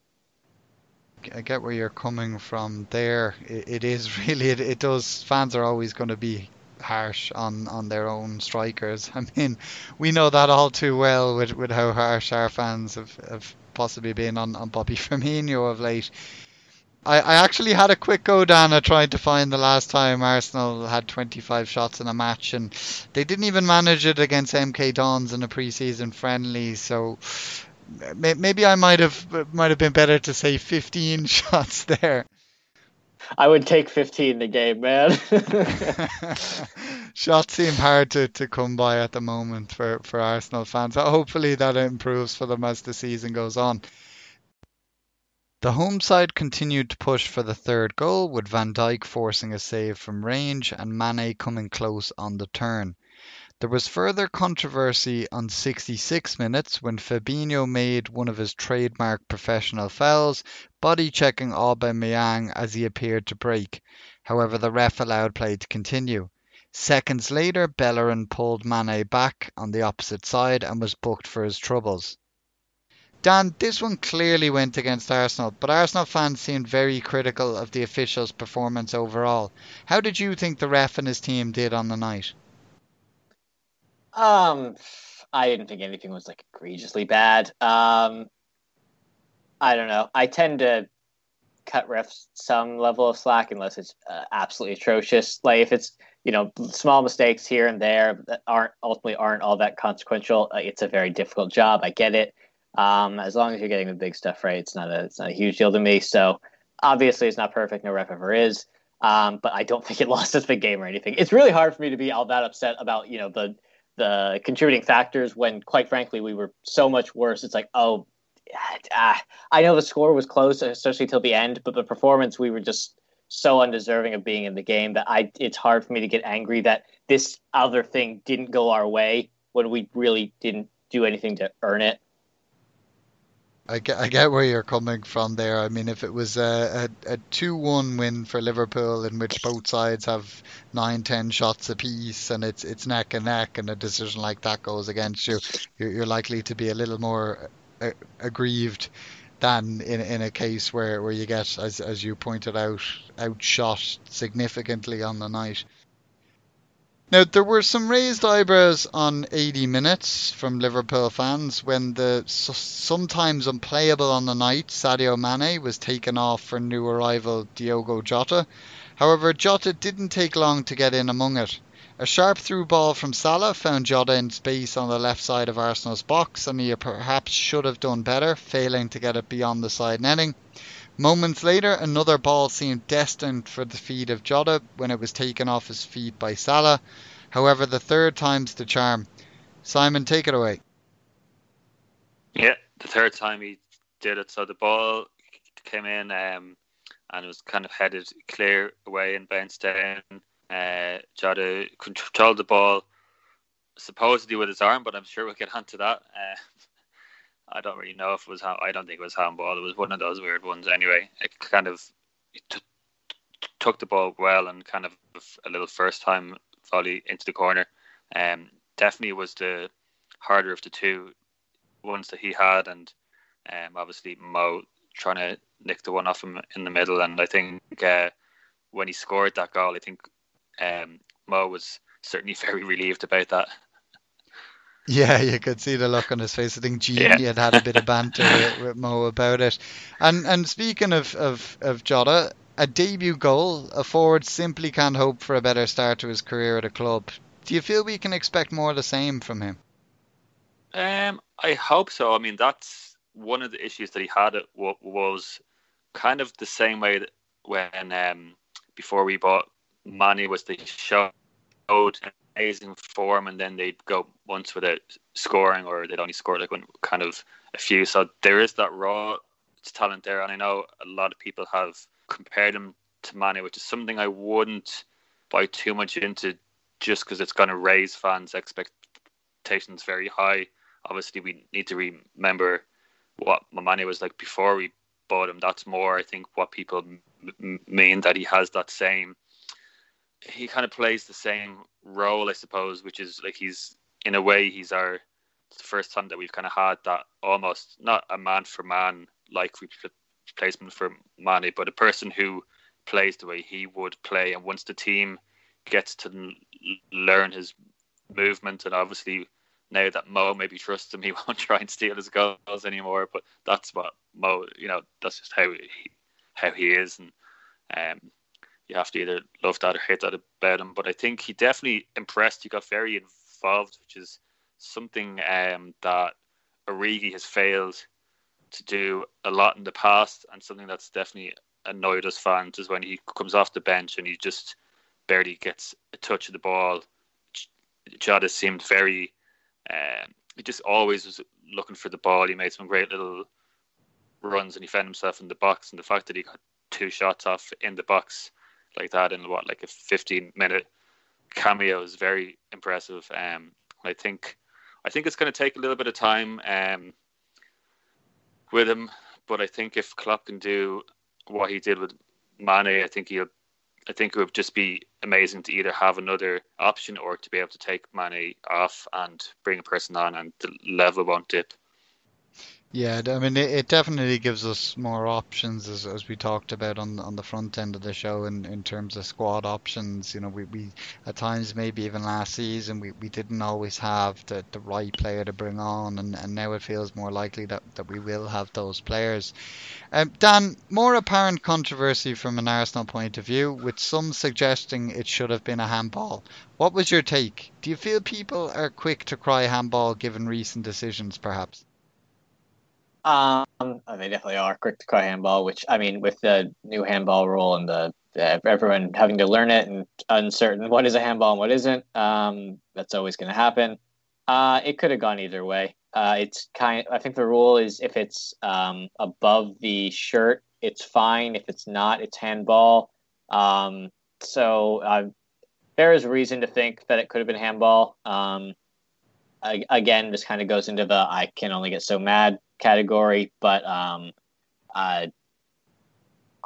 Speaker 1: I get where you're coming from there. it, it is *laughs* really, it, it does, fans are always going to be harsh on, on their own strikers. *laughs* I mean, we know that all too well with, with how harsh our fans have, have possibly been on, on Bobby *laughs* Firmino of late. I, I actually had a quick go down at trying to find the last time Arsenal had 25 shots in a match, and they didn't even manage it against MK Dons in a preseason friendly. So maybe I might have might have been better to say 15 *laughs* shots there.
Speaker 2: I would take 15 the game, man. *laughs*
Speaker 1: Shots seem hard to, to come by at the moment for, for Arsenal fans. Uh, hopefully that improves for them as the season goes on. The home side continued to push for the third goal, with Van Dijk forcing a save from range and Mane coming close on the turn. There was further controversy on 66 minutes when Fabinho made one of his trademark professional fouls, body checking Aubameyang as he appeared to break. However, the ref allowed play to continue. Seconds later, Bellerin pulled Mane back on the opposite side and was booked for his troubles. Dan, this one clearly went against Arsenal, but Arsenal fans seemed very critical of the official's performance overall. How did you think the ref and his team did on the night?
Speaker 2: Um, I didn't think anything was like egregiously bad. Um, I don't know. I tend to cut refs some level of slack unless it's uh, absolutely atrocious. Like if it's you know small mistakes here and there that aren't ultimately aren't all that consequential. Uh, it's a very difficult job. I get it. Um, as long as you're getting the big stuff right, it's not a it's not a huge deal to me. So obviously it's not perfect. No ref ever is. Um, but I don't *laughs* think it lost us the game or anything. It's really hard for me to be all that upset about you know the the contributing factors when quite frankly we were so much worse. It's like oh ah, I know the score was close, especially till the end, but the performance we were just so undeserving of being in the game that I it's hard for me to get angry that this other thing didn't go our way when we really didn't do anything to earn it.
Speaker 1: I get, I get where you're coming from there. I mean, if it was a, a, a 2 1 win for Liverpool in which both sides have nine, ten shots apiece and it's it's neck and neck, and a decision like that goes against you, you're, you're likely to be a little more uh, aggrieved than in, in a case where, where you get, as, as you pointed out, outshot significantly on the night. Now, there were some raised eyebrows on 80 minutes from Liverpool fans when the sometimes unplayable on the night Sadio Mane was taken off for new arrival Diogo Jota. However, Jota didn't take long to get in among it. A sharp through ball from Salah found Jota in space on the left side of Arsenal's box, and he perhaps should have done better, failing to get it beyond the side netting. Moments later, another ball seemed destined for the feet of Jota when it was taken off his feet by Salah. However, the third time's the charm. Simon, take it away.
Speaker 3: Yeah, the third time he did it. So the ball came in um, and it was kind of headed clear away and bounced down. Uh, Jota controlled the ball supposedly with his arm, but I'm sure we'll get onto that. Uh, I don't really know if it was. I don't think it was handball. It was one of those weird ones. Anyway, it kind of t- took the ball well and kind of a little first time volley into the corner. Um, definitely was the harder of the two ones that he had, and um, obviously Mo trying to nick the one off him in the middle. And I think uh, when he scored that goal, I think um, Mo was certainly *laughs* very relieved about that.
Speaker 1: Yeah, you could see the look on his face. I think Gini yeah. had had a bit of banter *laughs* with, with, Mo about it. And and speaking of, of, of Jota, a debut goal, a forward simply can't hope for a better start to his career at a club. Do you feel we can expect more of the same from him?
Speaker 3: Um, I hope so. I mean, that's one of the issues that he had it was kind of the same way that when um, before we bought Mane was they showed amazing form, and then they'd go once without scoring, or they'd only score like one kind of a few. So there is that raw talent there, and I know a lot of people have compared him to Mane, which is something I wouldn't buy too much into, just because it's going to raise fans' expectations very high. Obviously, we need to remember what Mane was like before we bought him. That's more, I think, what people m- mean that he has that same he kind of plays the same role, I suppose, which is like he's in a way he's our the first time that we've kind of had that almost not a man for man like replacement for Mane, but a person who plays the way he would play, and once the team gets to learn his movement, and obviously now that Mo maybe trusts him, *laughs* he won't try and steal his goals anymore. But that's what Mo, you know, that's just how he how he is, and um, you have to either love that or hate that about him. But I think he definitely impressed. He got very involved, which is something um, that Origi has failed to do a lot in the past, and something that's definitely annoyed us fans is when he comes off the bench and he just barely gets a touch of the ball. Jota seemed very. Um, he just always was looking for the ball. He made some great little runs and he found himself in the box. And the fact that he got two shots off in the box like that in what like a 15 minute cameo is very impressive. Um, I think I think it's going to take a little bit of time um, with him, but I think if Klopp can do what he did with Mane, I think he'll. I think it would just be amazing to either have another option or to be able to take Mane off and bring a person on, and the level won't dip.
Speaker 1: Yeah, I mean, it, it definitely gives us more options as, as we talked about on on the front end of the show in, in terms of squad options. You know, we, we at times maybe even last season we, we didn't always have the, the right player to bring on, and, and now it feels more likely that, that we will have those players. Um, Dan, more apparent controversy from an Arsenal point of view, with some suggesting it should have been a handball. What was your take? Do you feel people are quick to cry handball given recent decisions, perhaps?
Speaker 2: Um, they definitely are quick to call handball. Which I mean, with the new handball rule and the, the everyone having to learn it and uncertain what is a handball and what isn't, um, that's always going to happen. Uh, it could have gone either way. Uh, it's kind. I think the rule is if it's um, above the shirt, it's fine. If it's not, it's handball. Um, so uh, there is reason to think that it could have been handball. Um, I, again, this kind of goes into the I can only get so mad category, but um, uh,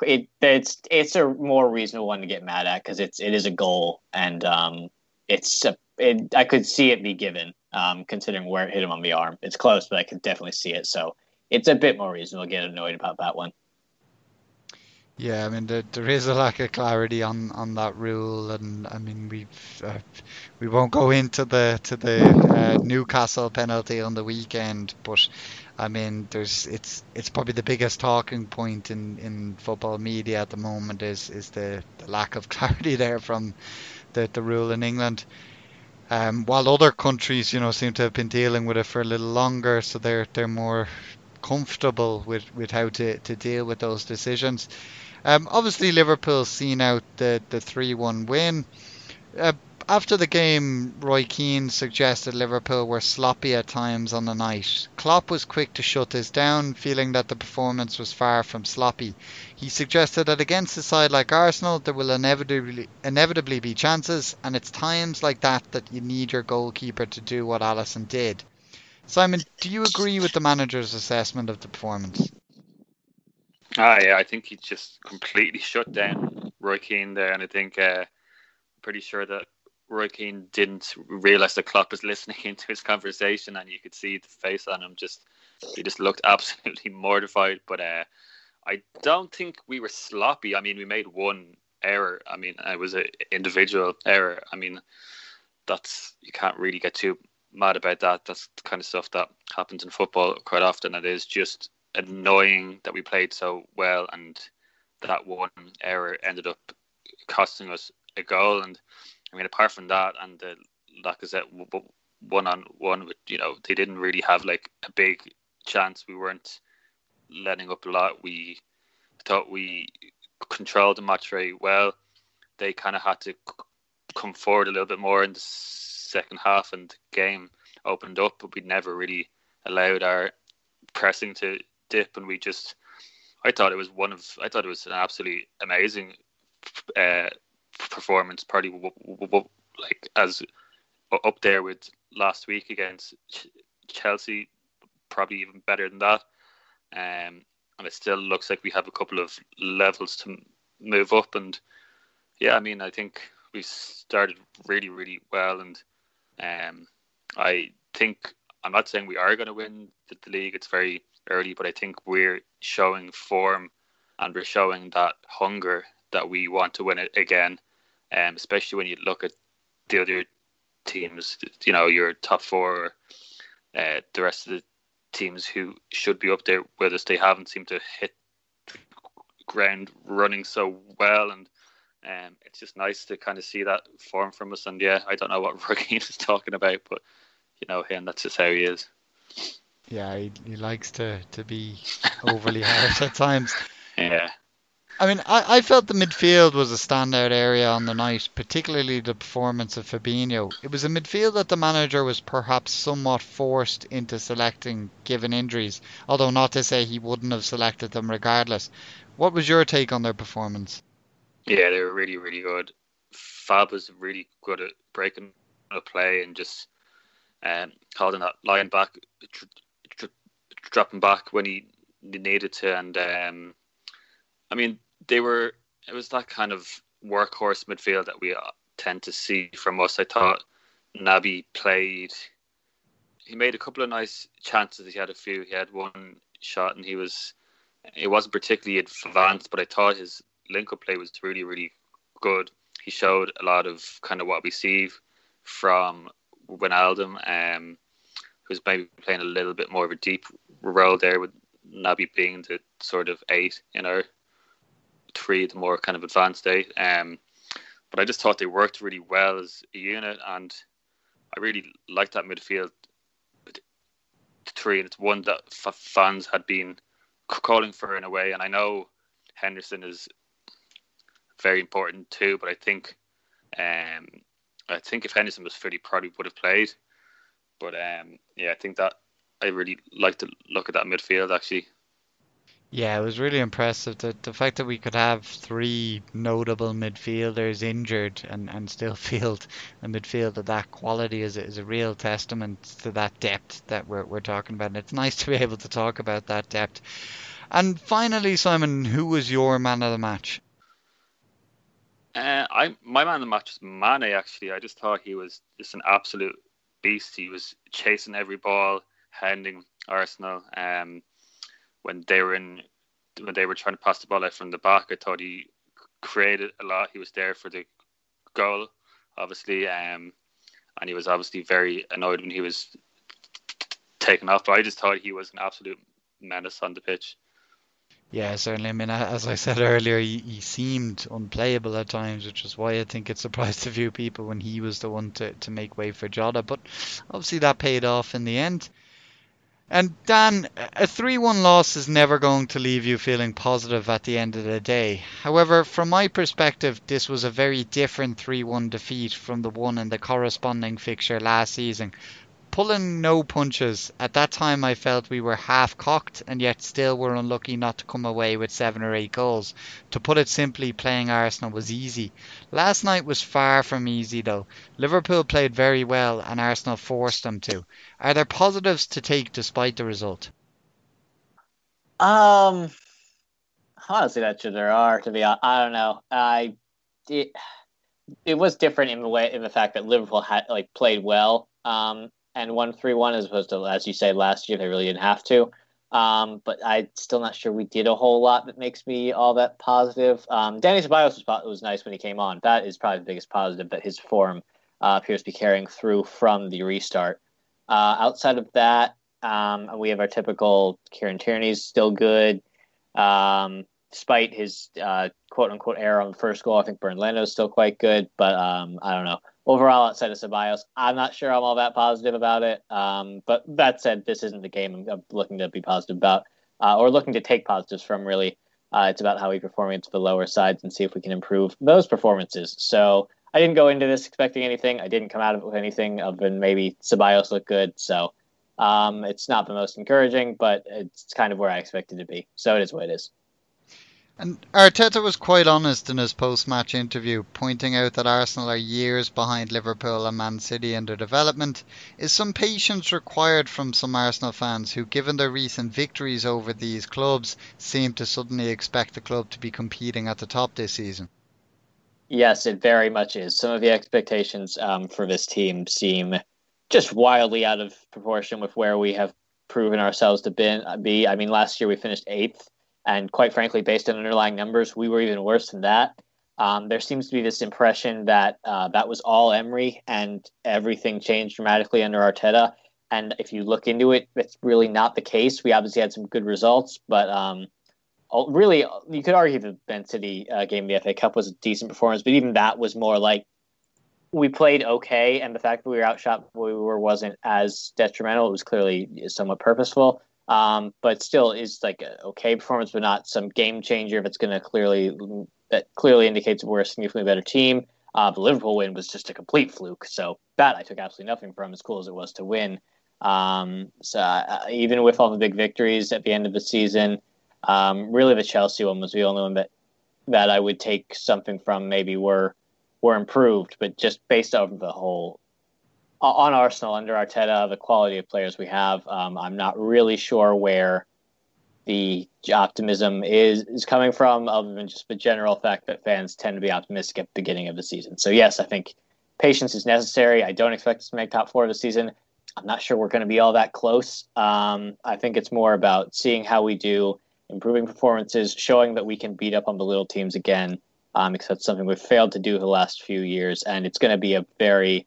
Speaker 2: it it's it's a more reasonable one to get mad at because it's it is a goal and um, it's a, it, I could see it be given um, considering where it hit him on the arm. It's close, but I could definitely see it. So it's a bit more reasonable to get annoyed about that one.
Speaker 1: Yeah, I mean there, there is a lack of clarity on, on that rule, and I mean we uh, we won't go into the to the uh, Newcastle penalty on the weekend, but I mean there's it's it's probably the biggest talking point in, in football media at the moment is is the, the lack of *laughs* clarity there from the the rule in England. Um, while other countries, you know, seem to have been dealing with it for a little longer, so they're they're more comfortable with, with how to, to deal with those decisions. Um, obviously, Liverpool seen out the the three one win. Uh, after the game, Roy Keane suggested Liverpool were sloppy at times on the night. Klopp was quick to shut this down, feeling that the performance was far from sloppy. He suggested that against a side like Arsenal, there will inevitably inevitably be chances, and it's times like that that you need your goalkeeper to do what Alisson did. Simon, do you agree with the manager's assessment of the performance?
Speaker 3: Ah, yeah, I think he just completely shut down Roy Keane there, and I think uh, pretty sure that Roy Keane didn't realize the Klopp was *laughs* listening into his conversation, and you could see the face on him. Just he just looked *laughs* absolutely mortified. But uh, I don't think we were sloppy. I mean, we made one error. I mean, it was an individual error. I mean, that's you can't really get too mad about that. That's the kind of stuff that happens in football quite often. It is just annoying that we played so well and that one error ended up costing us a goal. And I mean, apart from that, and the Lacazette one on one, you know, they didn't really have like a big chance. We weren't letting up a lot. We thought we controlled the match very well. They kind of had to come forward a little bit more in the second half, and the game opened up, but we never really allowed our pressing to dip, and we just. I thought it was one of. I thought it was an absolutely amazing uh, performance. Probably w- w- w- like as up there with last week against Chelsea. Probably even better than that. Um, and it still looks like we have a couple of levels to move up. And yeah, I mean, I think we started really, really well, and um, I think I'm not saying we are going to win the, the league. It's very early, but I think we're showing form and we're showing that hunger that we want to win it again. Um, especially when you look at the other teams, you know, your top four, uh, the rest of the teams who should be up there us, they haven't seemed to hit ground running so well, and um, it's just nice to kind of see that form from us. And yeah, I don't know what *laughs* Ruggie is talking about, but you know him, that's just how he is.
Speaker 1: Yeah, he, he likes to, to be *laughs* overly harsh at times.
Speaker 3: Yeah.
Speaker 1: I mean, I, I felt the midfield was a standout area on the night, particularly the performance of Fabinho. It was a midfield that the manager was perhaps somewhat forced into selecting given injuries, although not to say he wouldn't have selected them regardless. What was your take on their performance?
Speaker 3: Yeah, they were really, really good. Fab was really good at breaking a play and just um, holding that line back, dropping back when he needed to. And um, I mean, they were. It was that kind of workhorse midfield that we uh, tend to see from us. I thought Naby played he made a couple of nice chances. He had a few. He had one shot, and he was it wasn't particularly advanced, but I thought his link up play was really really good. He showed a lot of kind of what we see from Wijnaldum, um, who's maybe playing a little bit more of a deep role there with Naby being the sort of eight in our three, the more kind of advanced eight. Um, but I just thought they worked really well as a unit, and I really liked that midfield three. And it's one that f- fans had been calling for in a way, and I know Henderson is very important too. But I think, um, I think if Henderson was fit, he probably would have played. But um, yeah, I think that I really like to look at that midfield actually.
Speaker 1: Yeah, it was really impressive. The, the fact that we could have three notable midfielders injured and, and still *laughs* field a midfield of that quality is, is a real testament to that depth that we're, we're talking about. And it's nice to be able to talk about that depth. And finally, Simon, who was your man of the match?
Speaker 3: Uh, I my man of the match was Mane. Actually, I just thought he was just an absolute beast. He was chasing every ball, handing Arsenal. Um, when they were in when they were trying to pass the ball out from the back, I thought he created a lot. He was there for the goal, obviously, um, and he was obviously very annoyed when he was taken off. But I just thought he was an absolute menace on the pitch.
Speaker 1: Yeah, certainly. I mean, as I said earlier, he, he seemed unplayable at times, which is why I think it surprised a few people when he was the one to, to make way for Jota. But obviously, that paid off in the end. And Dan, a 3 1 loss is never going to leave you feeling positive at the end of the day. However, from my perspective, this was a very different 3 1 defeat from the one in the corresponding fixture last season pulling no punches. At that time, I felt we were half cocked and yet still were unlucky not to come away with seven or eight goals. To put it simply, playing Arsenal was easy. Last night was far from easy though. Liverpool played very well and Arsenal forced them to. Are there positives to take despite the result?
Speaker 2: Um, honestly, that sure there are. To be honest, I don't know. I it, it was different in the way in the fact that Liverpool had like played well. Um, and won three one as opposed to as you say last year they really didn't have to. Um, but I'm still not sure we did a whole lot that makes me all that positive. Um, Dani Ceballos was, was nice when he came on. That is probably the biggest positive that his form uh, appears to be carrying through from the restart. Uh, outside of that, um, we have our typical Kieran Tierney's still good. Um, despite his uh, quote unquote error on the first goal, I think Bernd Leno is still quite good. But um, I don't know overall, outside of Ceballos, I'm not sure I'm all that positive about it. Um, but that said, this isn't the game I'm looking to be positive about uh, or looking to take positives from. Really, uh, it's about how we perform against the lower sides and see if we can improve those performances. So I didn't go into this expecting anything. I didn't come out of it with anything other than maybe Ceballos looked good. So um, it's not the most encouraging, but it's kind of where I expected to be. So it is what it is.
Speaker 1: And Arteta was quite honest in his post match interview, pointing out that Arsenal are years behind Liverpool and Man City in their development. Is some patience required from some Arsenal fans who, given their recent victories over these clubs, seem to suddenly expect the club to be competing at the top this season?
Speaker 2: Yes, it very much is. Some of the expectations um, for this team seem just wildly out of proportion with where we have proven ourselves to be. I mean, last year we finished eighth and quite frankly, based on underlying numbers, we were even worse than that. Um, there seems to be this impression that uh, that was all Emery and everything changed dramatically under Arteta. And if you look into it, it's really not the case. We obviously had some good results, but um, really, you could argue the Man City uh, game, the FA Cup, was a decent performance, but even that was more like we played okay, and the fact that we were outshot we were wasn't as detrimental. It was clearly somewhat purposeful. Um, but still is like a okay performance, but not some game changer. If it's going to clearly that clearly indicates we're a significantly better team. Uh, the Liverpool win was just a complete fluke, so that I took absolutely nothing from. As cool as it was to win, um, so uh, even with all the big victories at the end of the season, um, really the Chelsea one was the only one that that I would take something from. Maybe were were improved, but just based off the whole on Arsenal under Arteta, the quality of players we have, um, I'm not really sure where the optimism is is coming from, other than just the general fact that fans tend to be optimistic at the beginning of the season. So yes, I think patience is necessary. I don't expect us to make top four of the season. I'm not sure we're going to be all that close. Um, I think it's more about seeing how we do, improving performances, showing that we can beat up on the little teams again, um, because that's something we've failed to do the last few years, and it's going to be a very,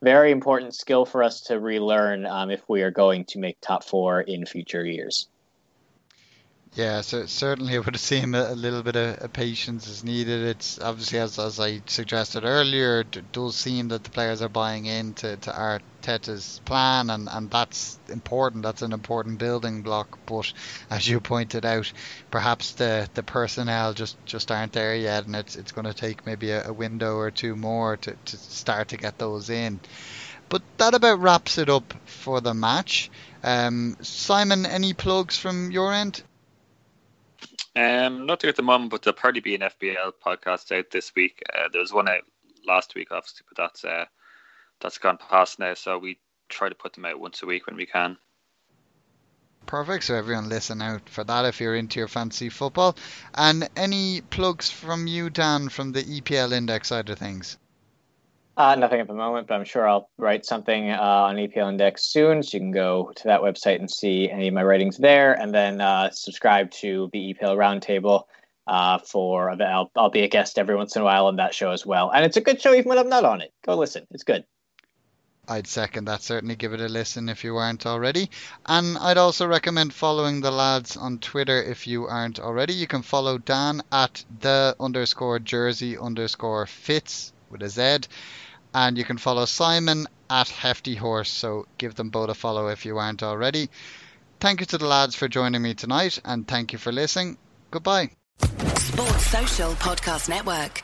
Speaker 2: very important skill for us to relearn um, if we are going to make top four in future years.
Speaker 1: Yeah, so certainly it would *laughs* seem a, a little bit of, of patience is needed. It's obviously, as, as I suggested earlier, it does seem that the players are buying into to Arteta's plan, and, and that's important. That's an important building block. But as you pointed out, perhaps the, the personnel just, just aren't there yet, and it's it's going to take maybe a, a window or two more to, to start to get those in. But that about wraps it up for the match. Um, Simon, any plugs from your end?
Speaker 3: Um, nothing at the moment, but there'll probably be an FPL podcast out this week. Uh, there was one out last week, obviously, but that's uh, that's gone past now. So we try to put them out once a week when we can.
Speaker 1: Perfect. So everyone listen out for that if you're into your fantasy football. And any plugs from you, Dan, from the EPL Index side of things?
Speaker 2: Uh, nothing at the moment, but I'm sure I'll write something uh, on EPL Index soon. So you can go to that website and see any of my writings there, and then uh, subscribe to the EPL Roundtable. Uh, for I'll, I'll be a guest every once in a while on that show as well, and it's a good show even when I'm not on it. Go listen; it's good.
Speaker 1: I'd second that. Certainly give it a listen if you aren't already. And I'd also recommend following the lads on Twitter if you aren't already. You can follow Dan at the underscore jersey underscore fits with a Z. And you can follow Simon at Hefty Horse, so give them both a follow if you aren't already. Thank you to the lads for joining me tonight, and thank you for listening. Goodbye.
Speaker 4: Sports Social Podcast Network.